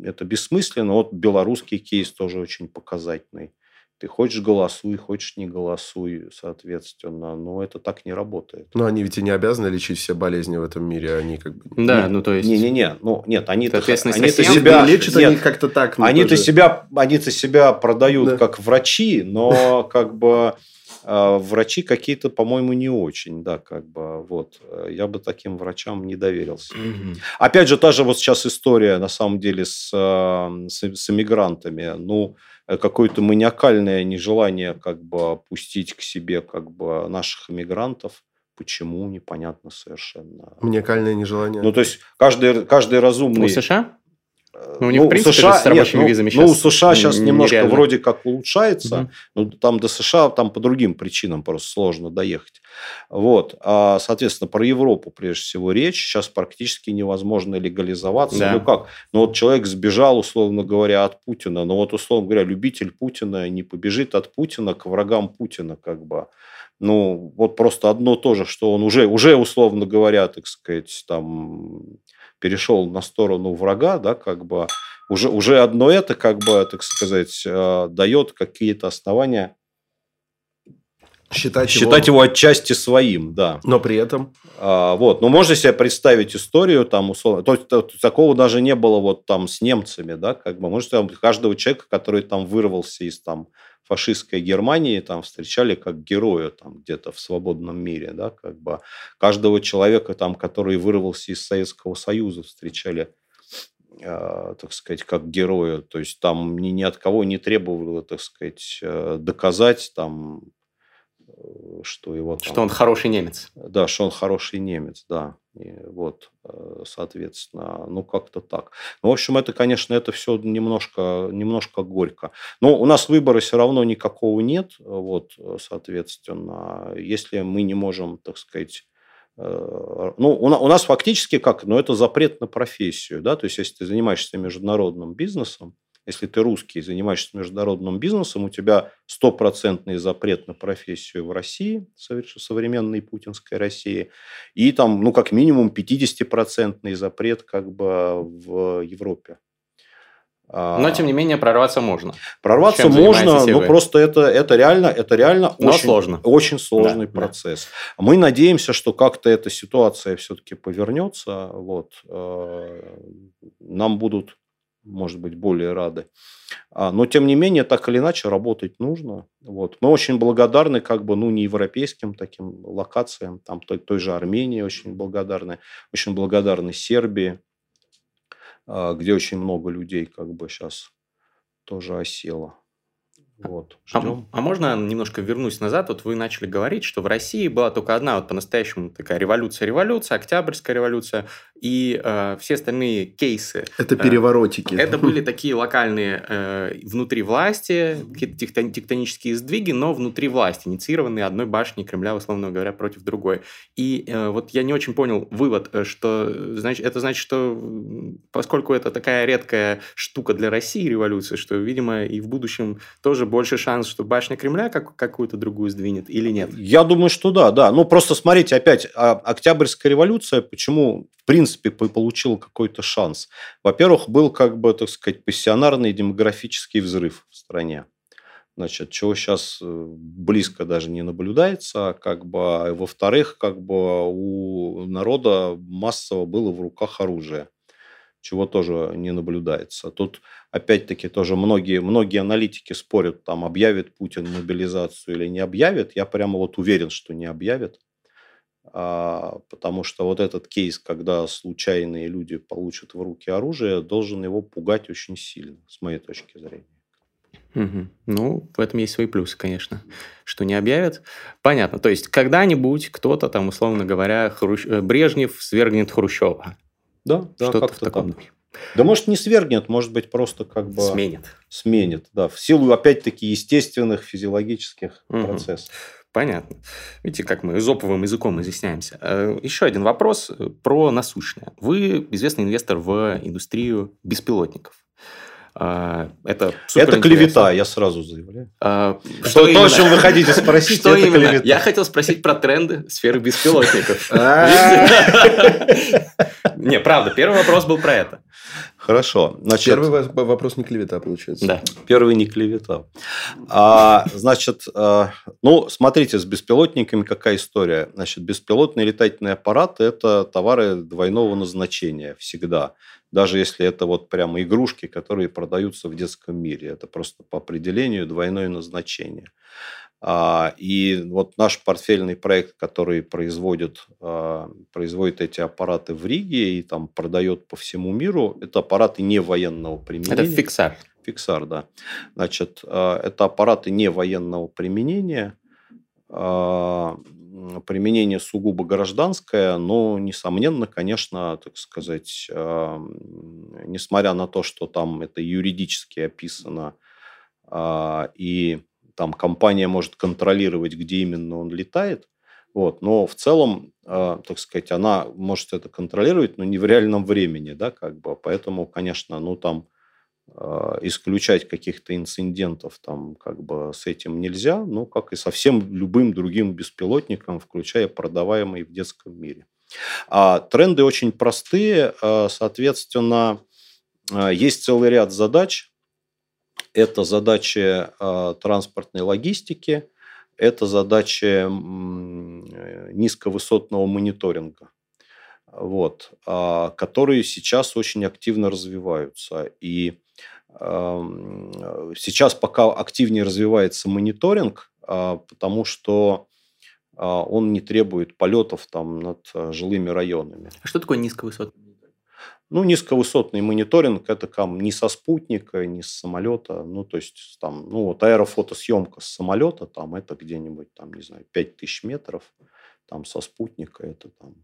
это бессмысленно. Вот белорусский кейс тоже очень показательный. Ты хочешь голосуй, хочешь не голосуй, соответственно. Но это так не работает. Но они ведь и не обязаны лечить все болезни в этом мире. Они как бы... Да, нет, ну то есть... Не-не-не. Ну, нет, они-то, они-то себя... Лечат нет, они как-то так. Ну, они-то себя, они-то себя продают да. как врачи, но <laughs> как бы врачи какие-то, по-моему, не очень, да, как бы, вот. Я бы таким врачам не доверился. Угу. Опять же, та же вот сейчас история, на самом деле, с, а, с, с эмигрантами. Ну, Э, какое-то маниакальное нежелание как бы пустить к себе как бы наших иммигрантов. Почему, непонятно совершенно. Маниакальное нежелание? Ну, то есть, каждый, каждый разумный... У США? Ну, у них, ну, в принципе, США, с рабочими нет, визами ну, сейчас Ну, у США сейчас немножко нереально. вроде как улучшается. Угу. Ну, там до США там по другим причинам просто сложно доехать. Вот. А, соответственно, про Европу прежде всего речь. Сейчас практически невозможно легализоваться. Да. Ну, как? Ну, вот человек сбежал, условно говоря, от Путина. Но вот, условно говоря, любитель Путина не побежит от Путина к врагам Путина, как бы. Ну, вот просто одно то же, что он уже, уже условно говоря, так сказать, там перешел на сторону врага, да, как бы уже, уже одно это, как бы, так сказать, э, дает какие-то основания считать, считать его... его отчасти своим, да. Но при этом... А, вот, но можно себе представить историю там условно, то, то, такого даже не было вот там с немцами, да, как бы, может, там каждого человека, который там вырвался из там фашистской Германии там встречали как героя там где-то в свободном мире, да, как бы каждого человека там, который вырвался из Советского Союза, встречали э, так сказать, как героя. То есть там ни, ни от кого не требовало, так сказать, э, доказать там что его... Там, что он хороший немец. Да, что он хороший немец, да. И вот, э, соответственно, ну, как-то так. Ну, в общем, это, конечно, это все немножко, немножко горько. Но у нас выбора все равно никакого нет. Вот, соответственно, если мы не можем, так сказать, э, ну, у нас фактически как? Ну, это запрет на профессию, да, то есть, если ты занимаешься международным бизнесом, если ты русский и занимаешься международным бизнесом, у тебя стопроцентный запрет на профессию в России, современной путинской России, и там, ну, как минимум 50-процентный запрет как бы в Европе. Но, тем не менее, прорваться можно. Прорваться Чем можно, но просто это, это реально, это реально но очень, сложно. очень сложный да, процесс. Да. Мы надеемся, что как-то эта ситуация все-таки повернется. Вот. Э, нам будут может быть, более рады. А, но, тем не менее, так или иначе, работать нужно. Вот. Мы очень благодарны как бы, ну, не европейским таким локациям, там, той, той же Армении очень благодарны, очень благодарны Сербии, а, где очень много людей как бы сейчас тоже осело. Вот, ждем. А, а можно немножко вернусь назад? Вот вы начали говорить, что в России была только одна вот по-настоящему такая революция-революция, Октябрьская революция, и э, все остальные кейсы... Это э, переворотики. Э, это были такие локальные э, внутри власти, какие-то тектонические сдвиги, но внутри власти, инициированные одной башней Кремля, условно говоря, против другой. И э, вот я не очень понял вывод, э, что значит, это значит, что поскольку это такая редкая штука для России, революция, что, видимо, и в будущем тоже больше шанс, что башня Кремля как, какую-то другую сдвинет или нет? Я думаю, что да, да. Ну, просто смотрите, опять, а, Октябрьская революция, почему, в принципе, получила какой-то шанс? Во-первых, был, как бы, так сказать, пассионарный демографический взрыв в стране. Значит, чего сейчас э, близко даже не наблюдается, как бы, а во-вторых, как бы у народа массово было в руках оружие, чего тоже не наблюдается. Тут, опять-таки, тоже многие, многие аналитики спорят, там, объявит Путин мобилизацию или не объявит. Я прямо вот уверен, что не объявит. А, потому что вот этот кейс, когда случайные люди получат в руки оружие, должен его пугать очень сильно, с моей точки зрения. Угу. Ну, в этом есть свои плюсы, конечно, что не объявят. Понятно. То есть, когда-нибудь кто-то там, условно говоря, Хрущ... Э, Брежнев свергнет Хрущева. Да, да Что-то в таком духе. Да, может, не свергнет, может быть, просто как бы... Сменит. Сменит, да. В силу, опять-таки, естественных физиологических угу. процессов. Понятно. Видите, как мы эзоповым языком изъясняемся. Э, еще один вопрос про насущное. Вы известный инвестор в индустрию беспилотников. А, это Это клевета, я сразу заявляю. А, что, то, о чем вы хотите <laughs> спросить, что это именно? клевета. Я хотел спросить про тренды сферы беспилотников. <laughs> <laughs> Не, правда, первый вопрос был про это. Хорошо. Значит, Первый вопрос не клевета, получается. Да. Первый не клевета. А, значит, а, ну, смотрите, с беспилотниками какая история. Значит, беспилотные летательные аппараты – это товары двойного назначения всегда. Даже если это вот прямо игрушки, которые продаются в детском мире. Это просто по определению двойное назначение. А, и вот наш портфельный проект, который производит, а, производит эти аппараты в Риге и там продает по всему миру, это аппараты не военного применения. Это фиксар. Фиксар, да. Значит, а, это аппараты не военного применения, применение сугубо гражданское, но, несомненно, конечно, так сказать, несмотря на то, что там это юридически описано и там компания может контролировать, где именно он летает, вот, но в целом, э, так сказать, она может это контролировать, но не в реальном времени, да, как бы, поэтому, конечно, ну там э, исключать каких-то инцидентов там как бы с этим нельзя, ну, как и со всем любым другим беспилотником, включая продаваемые в детском мире. А тренды очень простые, э, соответственно, есть целый ряд задач, это задачи э, транспортной логистики, это задачи низковысотного мониторинга, вот, э, которые сейчас очень активно развиваются. И э, сейчас пока активнее развивается мониторинг, потому что он не требует полетов там над жилыми районами. А что такое низковысотный? Ну, низковысотный мониторинг – это там не со спутника, не с самолета. Ну, то есть, там, ну, вот аэрофотосъемка с самолета, там, это где-нибудь, там, не знаю, 5000 метров. Там, со спутника это там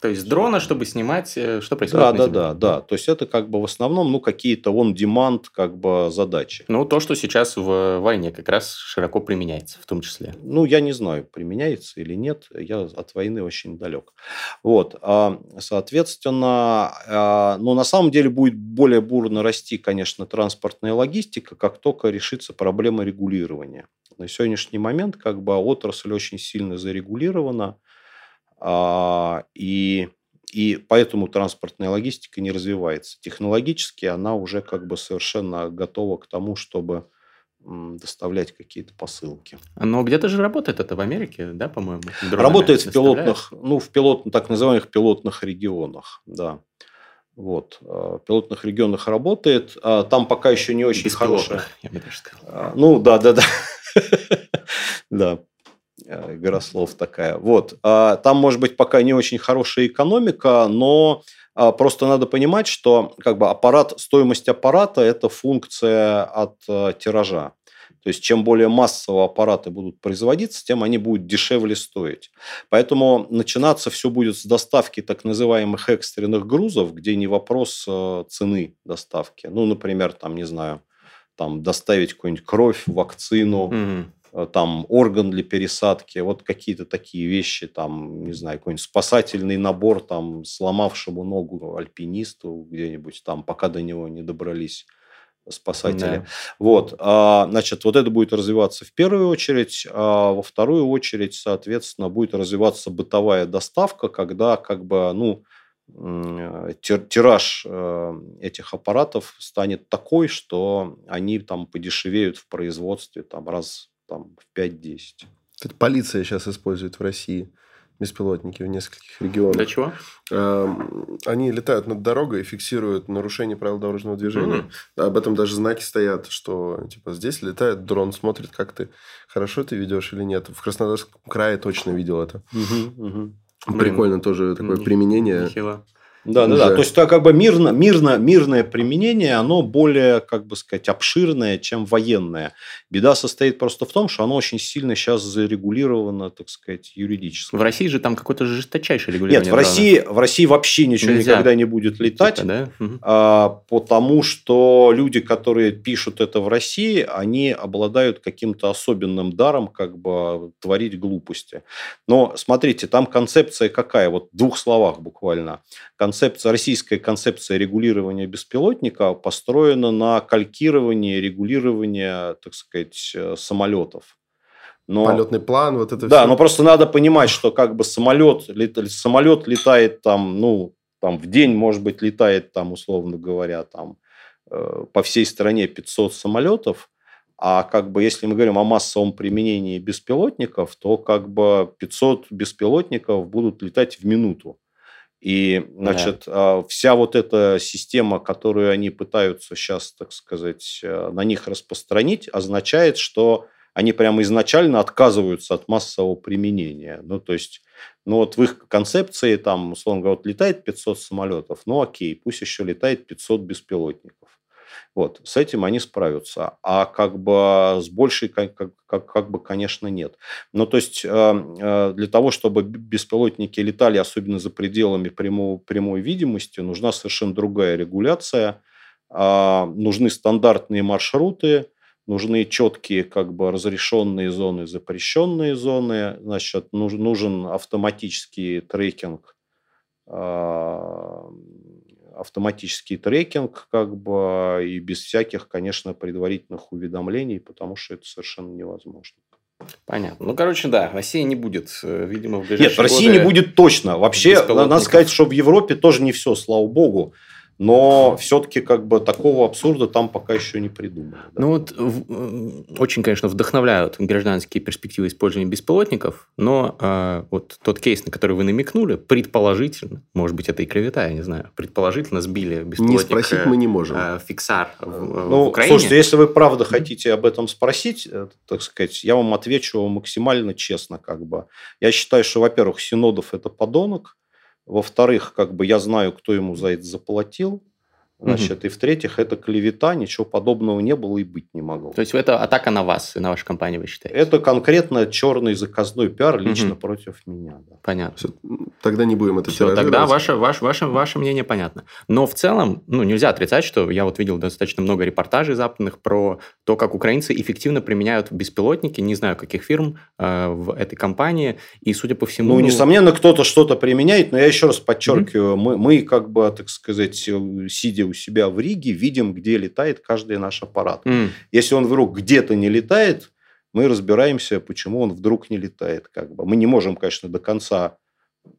то есть дрона, чтобы снимать, э, что происходит да, да, Земле. Да, да. То есть это как бы в основном ну, какие-то on-demand как бы задачи. Ну, то, что сейчас в войне как раз широко применяется в том числе. Ну, я не знаю, применяется или нет. Я от войны очень далек. Вот. А, соответственно, а, ну, на самом деле будет более бурно расти, конечно, транспортная логистика, как только решится проблема регулирования. На сегодняшний момент как бы отрасль очень сильно зарегулирована. А, и, и поэтому транспортная логистика не развивается. Технологически она уже как бы совершенно готова к тому, чтобы доставлять какие-то посылки. Но где-то же работает это в Америке, да, по-моему? Работает в пилотных, ну, в пилот, так называемых пилотных регионах, да. Вот. А, в пилотных регионах работает. А там пока еще не очень хорошая. я бы даже сказал. Ну, да, да, да. <laughs> Да. Э, Горослов такая. Вот. А, там, может быть, пока не очень хорошая экономика, но а, просто надо понимать, что как бы аппарат, стоимость аппарата – это функция от э, тиража. То есть, чем более массово аппараты будут производиться, тем они будут дешевле стоить. Поэтому начинаться все будет с доставки так называемых экстренных грузов, где не вопрос э, цены доставки. Ну, например, там, не знаю, там доставить какую-нибудь кровь, вакцину, mm-hmm там орган для пересадки, вот какие-то такие вещи, там, не знаю, какой-нибудь спасательный набор там сломавшему ногу альпинисту где-нибудь там, пока до него не добрались спасатели. Да. Вот, а, значит, вот это будет развиваться в первую очередь, а во вторую очередь, соответственно, будет развиваться бытовая доставка, когда как бы, ну, тираж этих аппаратов станет такой, что они там подешевеют в производстве там, раз там, в 5-10. Полиция сейчас использует в России беспилотники в нескольких регионах. Для чего? Эм, они летают над дорогой и фиксируют нарушение правил дорожного движения. Mm-hmm. Об этом даже знаки стоят, что типа здесь летает дрон, смотрит, как ты хорошо ты ведешь или нет. В Краснодарском крае точно видел это. Mm-hmm. Mm-hmm. Прикольно Блин, тоже такое применение. Нехило. Да, да, да. То есть, это как бы мирно, мирно, мирное применение, оно более, как бы сказать, обширное, чем военное. Беда состоит просто в том, что оно очень сильно сейчас зарегулировано, так сказать, юридически. В России же там какое-то жесточайшее регулирование. Нет, в России, в России вообще ничего Нельзя. никогда не будет летать, типа, да? а, потому что люди, которые пишут это в России, они обладают каким-то особенным даром, как бы творить глупости. Но смотрите, там концепция какая? Вот в двух словах буквально концепция, российская концепция регулирования беспилотника построена на калькировании регулирования, так сказать, э, самолетов. Но, Полетный план, вот это Да, все. но просто надо понимать, что как бы самолет, самолет летает там, ну, там в день, может быть, летает там, условно говоря, там э, по всей стране 500 самолетов, а как бы если мы говорим о массовом применении беспилотников, то как бы 500 беспилотников будут летать в минуту. И, значит, да. вся вот эта система, которую они пытаются сейчас, так сказать, э, на них распространить, означает, что они прямо изначально отказываются от массового применения. Ну, то есть, ну вот в их концепции там, условно говоря, вот летает 500 самолетов, ну окей, пусть еще летает 500 беспилотников. Вот, с этим они справятся. А как бы с большей, как, как, как бы, конечно, нет. Ну, то есть, э, э, для того, чтобы беспилотники летали, особенно за пределами прямого, прямой видимости, нужна совершенно другая регуляция. А, нужны стандартные маршруты, нужны четкие как бы разрешенные зоны, запрещенные зоны. Значит, нужен автоматический трекинг а, автоматический трекинг, как бы, и без всяких, конечно, предварительных уведомлений, потому что это совершенно невозможно. Понятно. Ну, короче, да, Россия не будет, э, видимо, в ближайшие Нет, в России не будет точно. Вообще, надо сказать, что в Европе тоже не все, слава богу. Но все-таки как бы такого абсурда там пока еще не придумали. Да. Ну вот очень, конечно, вдохновляют гражданские перспективы использования беспилотников, но э, вот тот кейс, на который вы намекнули, предположительно, может быть, это и клевета, я не знаю, предположительно сбили беспилотник. Не спросить мы не можем. Э, фиксар в, ну, в Украине. Слушайте, если вы правда хотите об этом спросить, э, так сказать, я вам отвечу максимально честно, как бы. Я считаю, что, во-первых, Синодов это подонок, во-вторых, как бы я знаю, кто ему за это заплатил. Значит, угу. и в-третьих, это клевета, ничего подобного не было и быть не могло. То есть это атака на вас и на вашу компанию, вы считаете? Это конкретно черный заказной пиар лично угу. против меня. Да. Понятно. Все, тогда не будем это Все, тогда ваше, ваше, ваше, ваше мнение понятно. Но в целом, ну, нельзя отрицать, что я вот видел достаточно много репортажей западных про то, как украинцы эффективно применяют беспилотники, не знаю, каких фирм э, в этой компании, и, судя по всему... Ну, ну... несомненно, кто-то что-то применяет, но я еще раз подчеркиваю, угу. мы, мы как бы, так сказать, сидя у себя в Риге видим, где летает каждый наш аппарат. Mm. Если он вдруг где-то не летает, мы разбираемся, почему он вдруг не летает. Как бы. Мы не можем, конечно, до конца...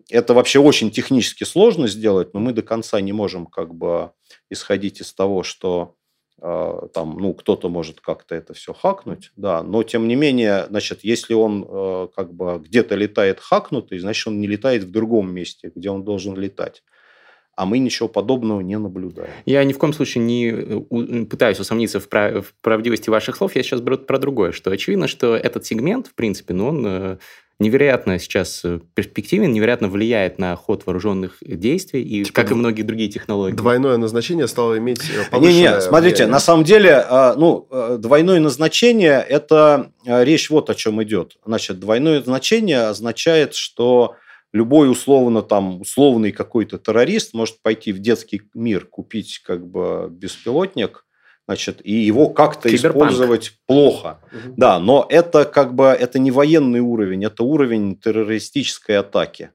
Это вообще очень технически сложно сделать, но мы до конца не можем как бы исходить из того, что э, там, ну, кто-то может как-то это все хакнуть, да, но тем не менее, значит, если он э, как бы где-то летает хакнутый, значит, он не летает в другом месте, где он должен летать а мы ничего подобного не наблюдаем. Я ни в коем случае не э, пытаюсь усомниться в, прав... в правдивости ваших слов, я сейчас беру про другое, что очевидно, что этот сегмент, в принципе, ну, он э, невероятно сейчас э, перспективен, невероятно влияет на ход вооруженных действий, и типа как и многие другие технологии. Двойное назначение стало иметь Не-не, смотрите, влияние. на самом деле, ну, двойное назначение, это речь вот о чем идет. Значит, двойное назначение означает, что любой условно там условный какой-то террорист может пойти в детский мир купить как бы беспилотник, значит, и его как-то использовать плохо. Угу. Да, но это как бы это не военный уровень, это уровень террористической атаки.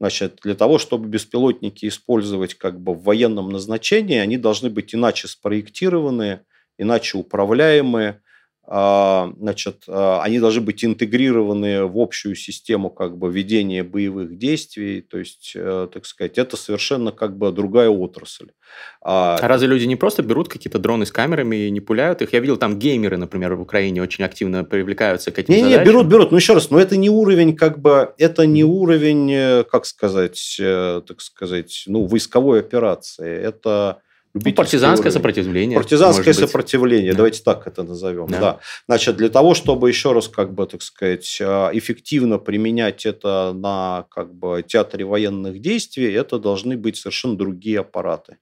Значит, для того, чтобы беспилотники использовать как бы в военном назначении, они должны быть иначе спроектированы, иначе управляемые, значит, а, они должны быть интегрированы в общую систему как бы ведения боевых действий, то есть, э, так сказать, это совершенно как бы другая отрасль. А, а разве люди не просто берут какие-то дроны с камерами и не пуляют их? Я видел, там геймеры, например, в Украине очень активно привлекаются к этим не, задачам. Не, берут, берут. Но еще раз, но это не уровень, как бы, это не уровень, э, как сказать, э, так сказать, ну, войсковой операции. Это ну, партизанское уровень. сопротивление. Партизанское сопротивление, да. давайте так это назовем. Да. да. Значит, для того, чтобы еще раз, как бы, так сказать, а, эффективно применять это на как бы, театре военных действий, это должны быть совершенно другие аппараты.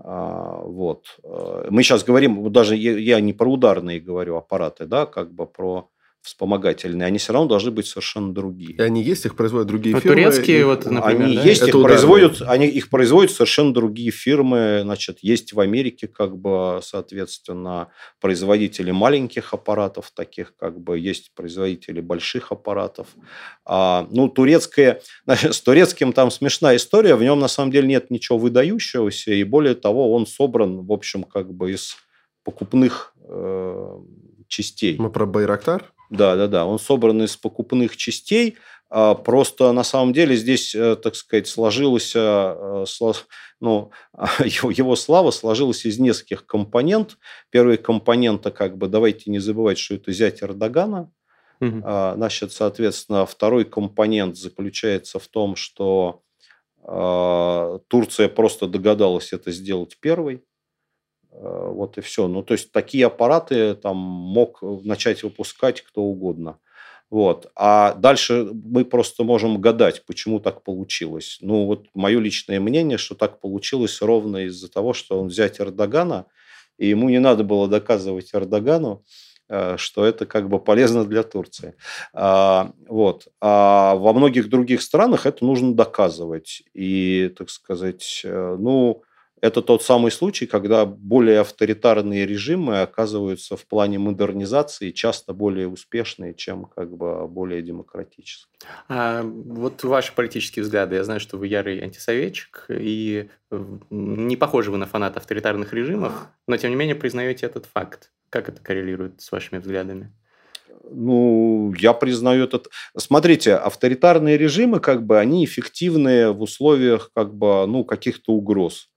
А, вот. Э, мы сейчас говорим, даже я не про ударные говорю аппараты, да, как бы про вспомогательные, они все равно должны быть совершенно другие. И они есть, их производят другие ну, фирмы? Турецкие, и... вот, например, Они да? есть, их производят, они, их производят совершенно другие фирмы. Значит, есть в Америке, как бы, соответственно, производители маленьких аппаратов, таких, как бы, есть производители больших аппаратов. А, ну, турецкое, значит, <laughs> с турецким там смешная история, в нем на самом деле нет ничего выдающегося, и более того, он собран, в общем, как бы из покупных э, частей. Мы про Байрактар? Да, да, да. Он собран из покупных частей. А, просто на самом деле здесь, э, так сказать, сложилось, э, ну, <laughs> его, слава сложилась из нескольких компонент. Первый компонент, как бы, давайте не забывать, что это зять Эрдогана. Угу. Значит, соответственно, второй компонент заключается в том, что а, Турция просто догадалась это сделать первой. Э, вот и все. Ну, то есть такие аппараты там мог начать выпускать кто угодно. Вот. А дальше мы просто можем гадать, почему так получилось. Ну, вот мое личное мнение, что так получилось ровно из-за того, что он взять Эрдогана, и ему не надо было доказывать Эрдогану, э, что это как бы полезно для Турции. А, вот. А во многих других странах это нужно доказывать. И, так сказать, э, ну, это тот самый случай, когда более авторитарные режимы оказываются в плане модернизации часто более успешные, чем как бы более демократические. А вот ваши политические взгляды. Я знаю, что вы ярый антисоветчик, и не похожи вы на фаната авторитарных режимов, но тем не менее признаете этот факт. Как это коррелирует с вашими взглядами? Ну, я признаю этот. Смотрите, авторитарные режимы, как бы, они эффективны в условиях, как бы, ну, каких-то угроз.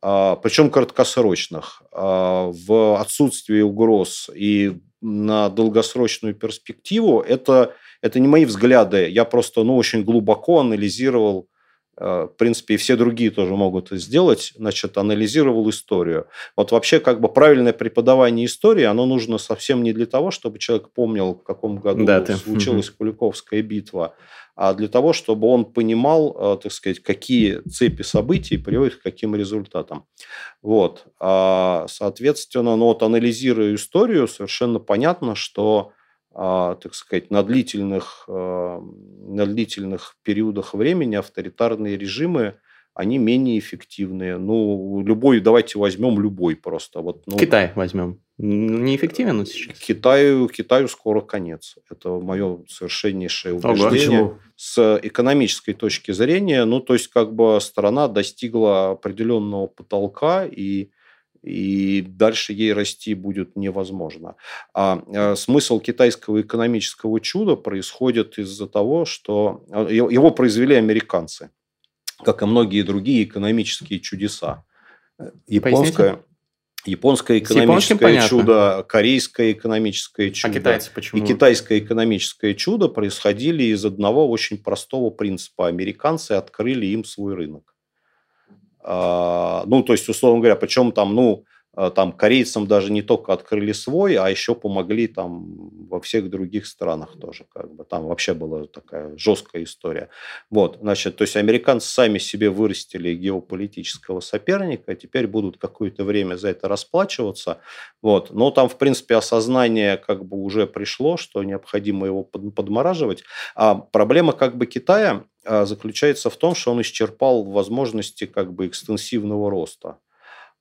А, причем краткосрочных. А, в отсутствии угроз и на долгосрочную перспективу, это, это не мои взгляды. Я просто ну, очень глубоко анализировал в принципе, и все другие тоже могут сделать, значит, анализировал историю. Вот вообще как бы правильное преподавание истории, оно нужно совсем не для того, чтобы человек помнил, в каком году да, случилась Куликовская битва, а для того, чтобы он понимал, э, так сказать, какие цепи событий приводят к каким результатам. Вот. А, соответственно, ну вот анализируя историю, совершенно понятно, что так сказать, на длительных, а, на длительных периодах времени авторитарные режимы, они менее эффективные. Ну, любой, давайте возьмем любой просто. Вот, ну, Китай возьмем. Неэффективен он сейчас? Китаю, Китаю скоро конец. Это мое совершеннейшее убеждение. Ого, С экономической точки зрения, ну, то есть, как бы страна достигла определенного потолка, и и дальше ей расти будет невозможно. А, а смысл китайского экономического чуда происходит из-за того, что а, его произвели американцы, как и многие другие экономические чудеса. Японское, японское экономическое чудо, корейское экономическое а чудо а китайцы почему? и китайское экономическое чудо происходили из одного очень простого принципа. Американцы открыли им свой рынок. А, ну, то есть, условно говоря, причем там, ну, а, там корейцам даже не только открыли свой, а еще помогли там во всех других странах тоже, как бы. Там вообще была такая жесткая история. Вот, значит, то есть американцы сами себе вырастили геополитического соперника, теперь будут какое-то время за это расплачиваться, вот, но там, в принципе, осознание как бы уже пришло, что необходимо его подмораживать, а проблема как бы Китая заключается в том, что он исчерпал возможности как бы экстенсивного роста.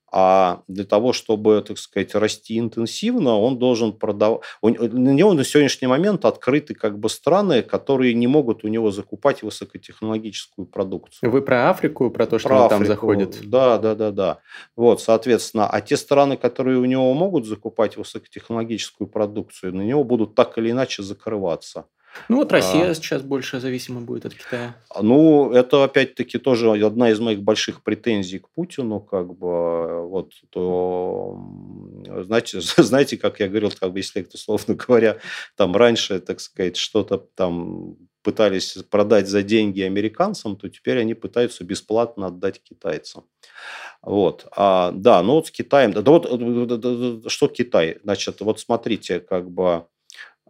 А для того, чтобы, так сказать, расти интенсивно, он должен продавать... На него на сегодняшний момент открыты как бы страны, которые не могут у него закупать высокотехнологическую продукцию. Вы про Африку, про то, что про он Африку. там заходит? Да, да, да, да. Вот, соответственно, а те страны, которые у него могут закупать высокотехнологическую продукцию, на него будут так или иначе закрываться. Ну вот Россия а, сейчас больше зависима будет от Китая. Ну, это опять-таки тоже одна из моих больших претензий к Путину, как бы, вот, то, знаете, <laughs> знаете, как я говорил, как бы, если это, условно говоря, там раньше, так сказать, что-то там пытались продать за деньги американцам, то теперь они пытаются бесплатно отдать китайцам. Вот. А, да, ну вот с Китаем, да, вот что Китай, значит, вот смотрите, как бы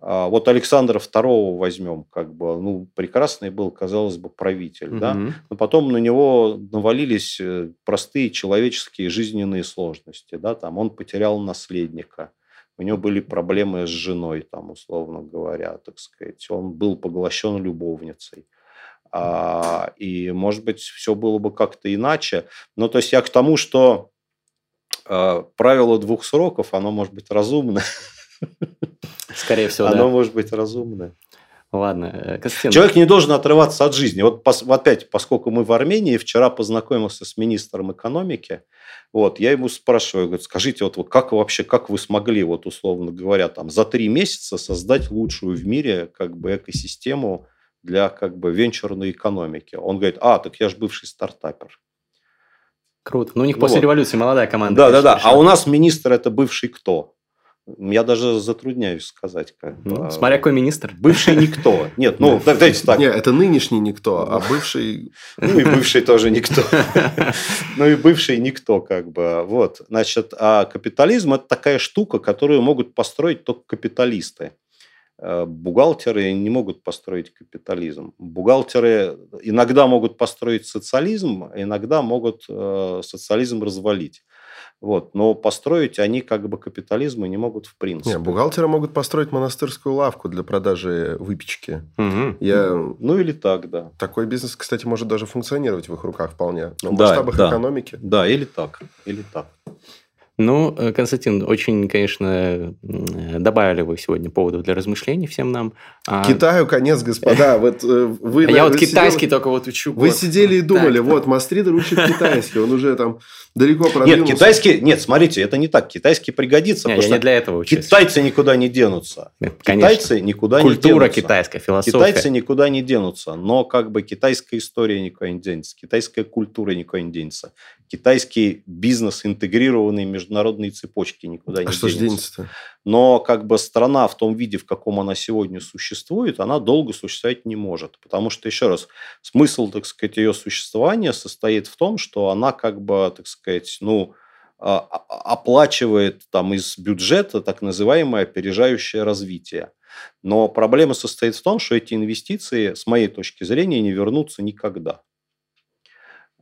вот Александра II возьмем, как бы, ну, прекрасный был, казалось бы, правитель, угу. да, но потом на него навалились э, простые человеческие жизненные сложности, да, там он потерял наследника, у него были проблемы с женой, там, условно говоря, так сказать, он был поглощен любовницей. А, и, может быть, все было бы как-то иначе. Ну, то есть я к тому, что а, правило двух сроков, оно может быть разумно. <laughs> Скорее всего, Оно да. может быть разумное. Ладно, э, Константин. Человек не должен отрываться от жизни. Вот опять, поскольку мы в Армении, вчера познакомился с министром экономики, вот, я ему спрашиваю, говорю, скажите, вот, вот как вообще, как вы смогли, вот условно говоря, там, за три месяца создать лучшую в мире как бы экосистему для как бы венчурной экономики? Он говорит, а, так я же бывший стартапер. Круто. Ну, у них ну, после вот. революции молодая команда. Да, да, да. А у нас министр это бывший кто? Я даже затрудняюсь сказать. Как, ну, а, смотря какой министр. Бывший никто. Нет, ну, давайте так. Нет, это нынешний никто, а бывший... Ну, и бывший тоже никто. Ну, и бывший никто, как бы. Вот, значит, а капитализм – это такая штука, которую могут построить только капиталисты. Э, бухгалтеры не могут построить капитализм. Бухгалтеры иногда могут построить социализм, иногда могут э, социализм развалить. Вот. Но построить они как бы капитализмы не могут в принципе. Не, бухгалтеры могут построить монастырскую лавку для продажи выпечки. Угу. Я... Ну или так, да. Такой бизнес, кстати, может даже функционировать в их руках вполне. Но в да, масштабах да. экономики. Да, или так. Или так. Ну, э, Константин, очень, конечно, добавили вы сегодня поводов для размышлений всем нам. А Китаю конец, господа. <laughs> Вот э, вы, а я вот китайский сидел... только вот учу. Вы сидели и думали, вот, Мастридер учит китайский, он уже там далеко продвинулся. Нет, китайский, нет, смотрите, это не так. Китайский пригодится. Нет, я не для этого учусь. Китайцы никуда не денутся. Китайцы никуда Культура не денутся. Культура китайская, философия. Китайцы никуда не денутся. Но как бы китайская история никуда не денется. Китайская культура никуда не денется китайский бизнес, интегрированный международные цепочки никуда не а что денется. Но как бы страна в том виде, в каком она сегодня существует, она долго существовать не может. Потому что, еще раз, смысл, так сказать, ее существования состоит в том, что она как бы, так сказать, ну, а, а, оплачивает там из бюджета так называемое опережающее развитие. Но проблема состоит в том, что эти инвестиции, с моей точки зрения, не вернутся никогда.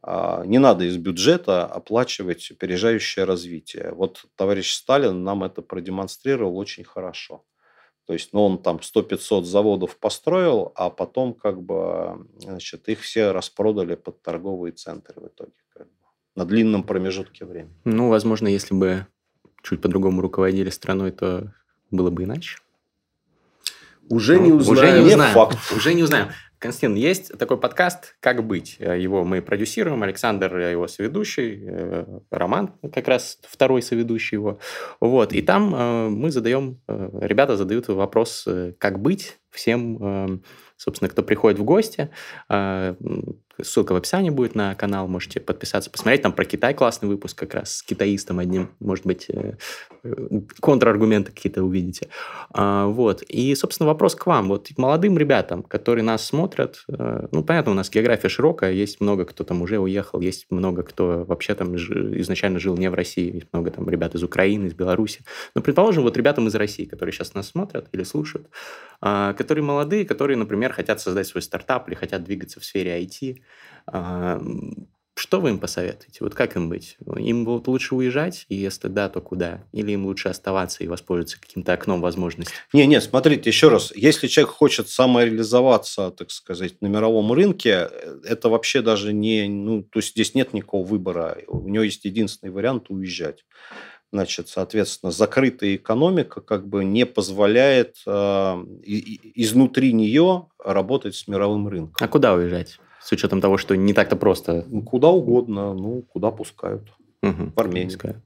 А, не надо из бюджета оплачивать опережающее развитие. Вот товарищ Сталин нам это продемонстрировал очень хорошо. То есть, ну, он там 100-500 заводов построил, а потом как бы, значит, их все распродали под торговые центры в итоге. Как бы, на длинном промежутке времени. Ну, возможно, если бы чуть по-другому руководили страной, то было бы иначе. Уже ну, не узнаем. Уже не узнаем. Факт. Уже не узнаем. Константин, есть такой подкаст «Как быть?». Его мы продюсируем, Александр его соведущий, э, Роман как раз второй соведущий его. Вот. И там э, мы задаем, э, ребята задают вопрос «Как быть?». всем, собственно, кто приходит в гости. Ссылка в описании будет на канал, можете подписаться, посмотреть. Там про Китай классный выпуск как раз с китаистом одним. Может быть, э, э, контраргументы какие-то увидите. А, вот. И, собственно, вопрос к вам. Вот молодым ребятам, которые нас смотрят, э, ну, понятно, у нас география широкая, есть много кто там уже уехал, есть много кто вообще там изначально жил не в России, есть много там ребят из Украины, из Беларуси. Но, предположим, вот ребятам из России, которые сейчас нас смотрят или слушают, а, которые молодые, которые, например, хотят создать свой стартап или хотят двигаться в сфере IT, Что вы им посоветуете? Вот как им быть? Им вот лучше уезжать, и если да, то куда? Или им лучше оставаться и воспользоваться каким-то окном возможностей? Не, нет, смотрите, еще раз. Если человек хочет самореализоваться, так сказать, на мировом рынке, это вообще даже не... Ну, то есть здесь нет никакого выбора. У него есть единственный вариант – уезжать. Значит, соответственно, закрытая экономика как бы не позволяет э, изнутри нее работать с мировым рынком. А куда уезжать? С учетом того, что не так-то просто. Ну, куда угодно, ну, куда пускают. Угу, в Армению. Пускают.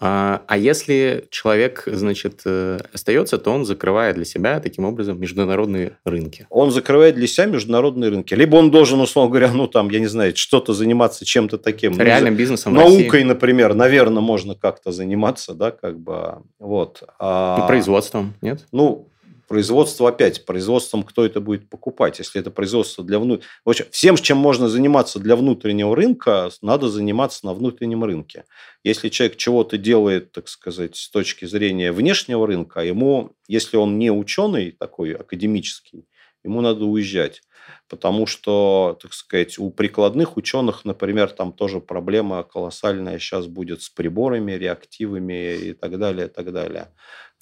А, а если человек, значит, э, остается, то он закрывает для себя таким образом международные рынки. Он закрывает для себя международные рынки. Либо он должен, условно говоря, ну там, я не знаю, что-то заниматься чем-то таким. Ну, Реальным ну, бизнесом. Наукой, например, наверное, можно как-то заниматься, да, как бы, вот. А... Производством, нет? Ну, Производство опять, производством кто это будет покупать, если это производство для внутреннего... Всем, чем можно заниматься для внутреннего рынка, надо заниматься на внутреннем рынке. Если человек чего-то делает, так сказать, с точки зрения внешнего рынка, ему, если он не ученый такой академический, ему надо уезжать. Потому что, так сказать, у прикладных ученых, например, там тоже проблема колоссальная сейчас будет с приборами, реактивами и так далее, и так далее.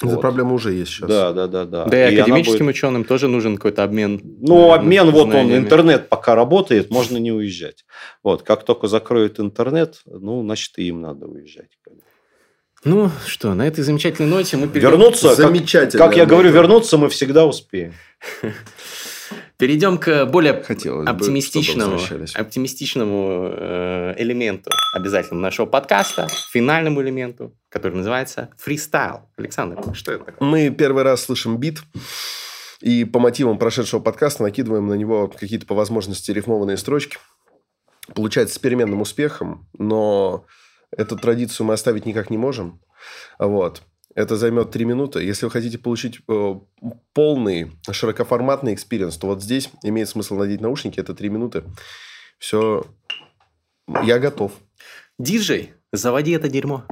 Эта вот. проблема уже есть сейчас. Да, да, да, да. Да и, и академическим будет... ученым тоже нужен какой-то обмен. Ну, обмен, вот он, интернет пока работает, можно не уезжать. Вот, как только закроют интернет, ну, значит, и им надо уезжать. Ну что, на этой замечательной ноте мы перейдем... Вернуться, Замечательно. Как, как я говорю, вернуться мы всегда успеем. <laughs> Перейдем к более Хотелось оптимистичному, бы, оптимистичному э, элементу обязательно нашего подкаста, финальному элементу, который называется фристайл. Александр, что это такое? Мы первый раз слышим бит. И по мотивам прошедшего подкаста накидываем на него какие-то по возможности рифмованные строчки. Получается с переменным успехом, но эту традицию мы оставить никак не можем. Вот. Это займет 3 минуты. Если вы хотите получить э, полный широкоформатный experience, то вот здесь имеет смысл надеть наушники. Это 3 минуты. Все. Я готов. Диджей, заводи это дерьмо.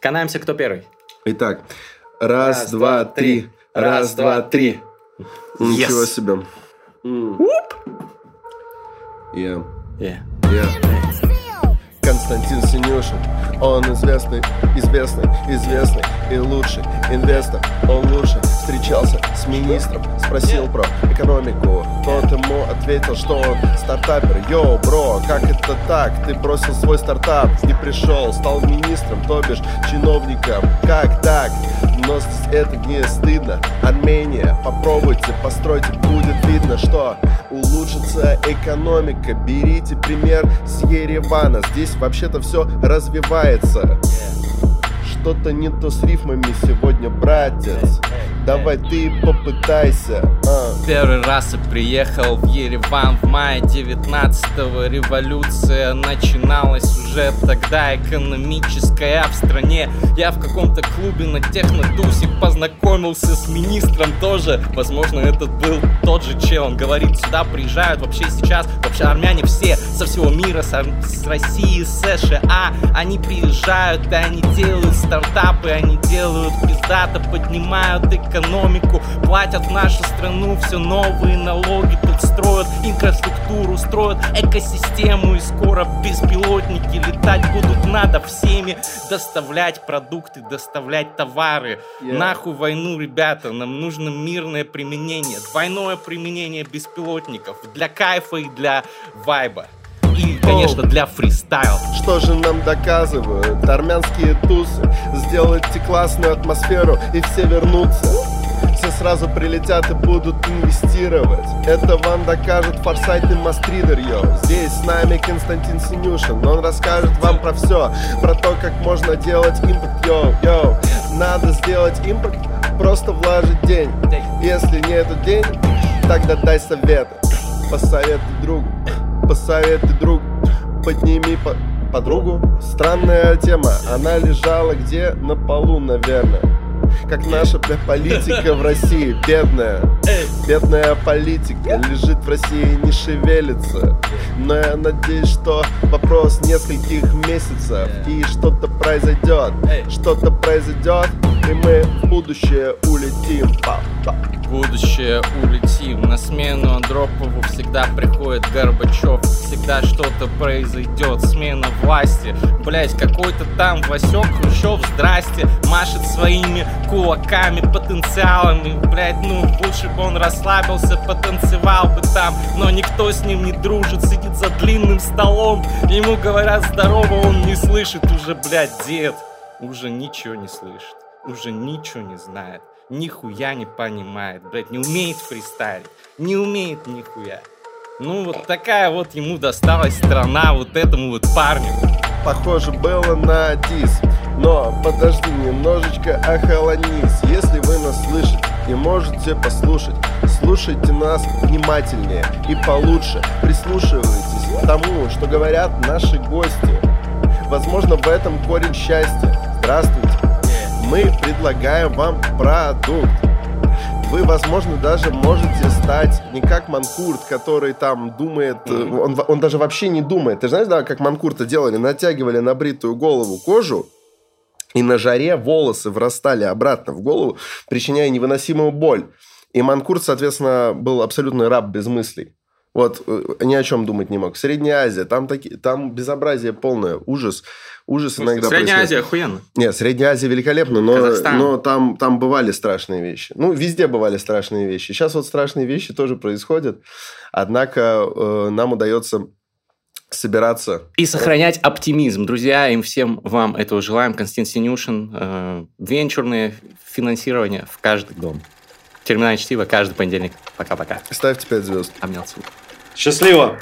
Канаемся, кто первый. Итак, раз, раз два, три. три. Раз, два, три. Ничего yes. себе. Mm. Yeah. Yeah. Yeah. Константин Синюшин. Он известный, известный, известный и лучший инвестор. Он лучше встречался с министром Спросил про экономику. Тот ему ответил, что он стартапер. Йоу, бро, как это так? Ты бросил свой стартап и пришел Стал министром, то бишь чиновником. Как так? Но это не стыдно. Армения, попробуйте, постройте Будет видно, что улучшится экономика. Берите пример с Еревана. Здесь вообще-то все развивается. Что-то не то с рифмами сегодня, братец Давай ты попытайся а. Первый раз я приехал в Ереван в мае 19-го Революция начиналась уже тогда. Экономическая в стране. Я в каком-то клубе на технотусе Познакомился с министром тоже. Возможно, этот был тот же чел Он говорит, сюда приезжают вообще сейчас Вообще армяне все со всего мира С, с России, США. Они приезжают, и они делают стартапы Они делают пиздато, поднимают экономику экономику Платят в нашу страну все новые налоги Тут строят инфраструктуру, строят экосистему И скоро беспилотники летать будут надо всеми Доставлять продукты, доставлять товары yeah. Нахуй войну, ребята, нам нужно мирное применение Двойное применение беспилотников Для кайфа и для вайба и, конечно, для фристайл. Что же нам доказывают армянские тусы? Сделайте классную атмосферу и все вернутся. Все сразу прилетят и будут инвестировать. Это вам докажет форсайтный мастридер, йоу Здесь с нами Константин Синюшин. Он расскажет вам про все Про то, как можно делать импорт, йоу, йоу Надо сделать импорт, просто вложить день. Если не этот день, тогда дай совет Посоветуй другу посоветуй друг Подними по подругу. Странная тема, она лежала где? На полу, наверное. Как наша политика в России, бедная. Бедная политика лежит в России, не шевелится. Но я надеюсь, что вопрос нескольких месяцев И что-то произойдет, что-то произойдет И мы в будущее улетим будущее улетим. На смену Андропову всегда приходит Горбачев. Всегда что-то произойдет, смена власти. Блять, какой-то там Васек Хрущев, здрасте Машет своими кулаками, потенциалами. Блять, ну лучше бы он расслабился, потанцевал бы там. Но никто с ним не дружит, сидит за длинным столом. Ему говорят здорово, он не слышит. Уже, блять, дед Уже ничего не слышит, уже ничего не знает нихуя не понимает, блядь, не умеет фристайлить, не умеет нихуя. Ну, вот такая вот ему досталась страна, вот этому вот парню. Похоже было на дис, но подожди, немножечко охолонись. Если вы нас слышите и можете послушать, слушайте нас внимательнее и получше. Прислушивайтесь к тому, что говорят наши гости. Возможно, в этом корень счастья. Здравствуйте мы предлагаем вам продукт. Вы, возможно, даже можете стать не как Манкурт, который там думает, mm-hmm. он, он даже вообще не думает. Ты знаешь, да, как Манкурта делали? Натягивали на бритую голову кожу, и на жаре волосы врастали обратно в голову, причиняя невыносимую боль. И Манкурт, соответственно, был абсолютный раб без мыслей. Вот, э, ни о чем думать не мог. Средняя Азия, там, таки, там безобразие полное, ужас. Ужас иногда Средняя происходит. Азия охуенно. Нет, Средняя Азия великолепно, но, но там, там бывали страшные вещи. Ну, везде бывали страшные вещи. Сейчас вот страшные вещи тоже происходят. Однако э, нам удается собираться. И сохранять оптимизм. Друзья, им всем вам этого желаем. Константин Синюшин. Э, венчурное финансирование в каждый дом. Терминальное чтиво каждый понедельник. Пока-пока. Ставьте 5 звезд. Обнялся. Счастливо!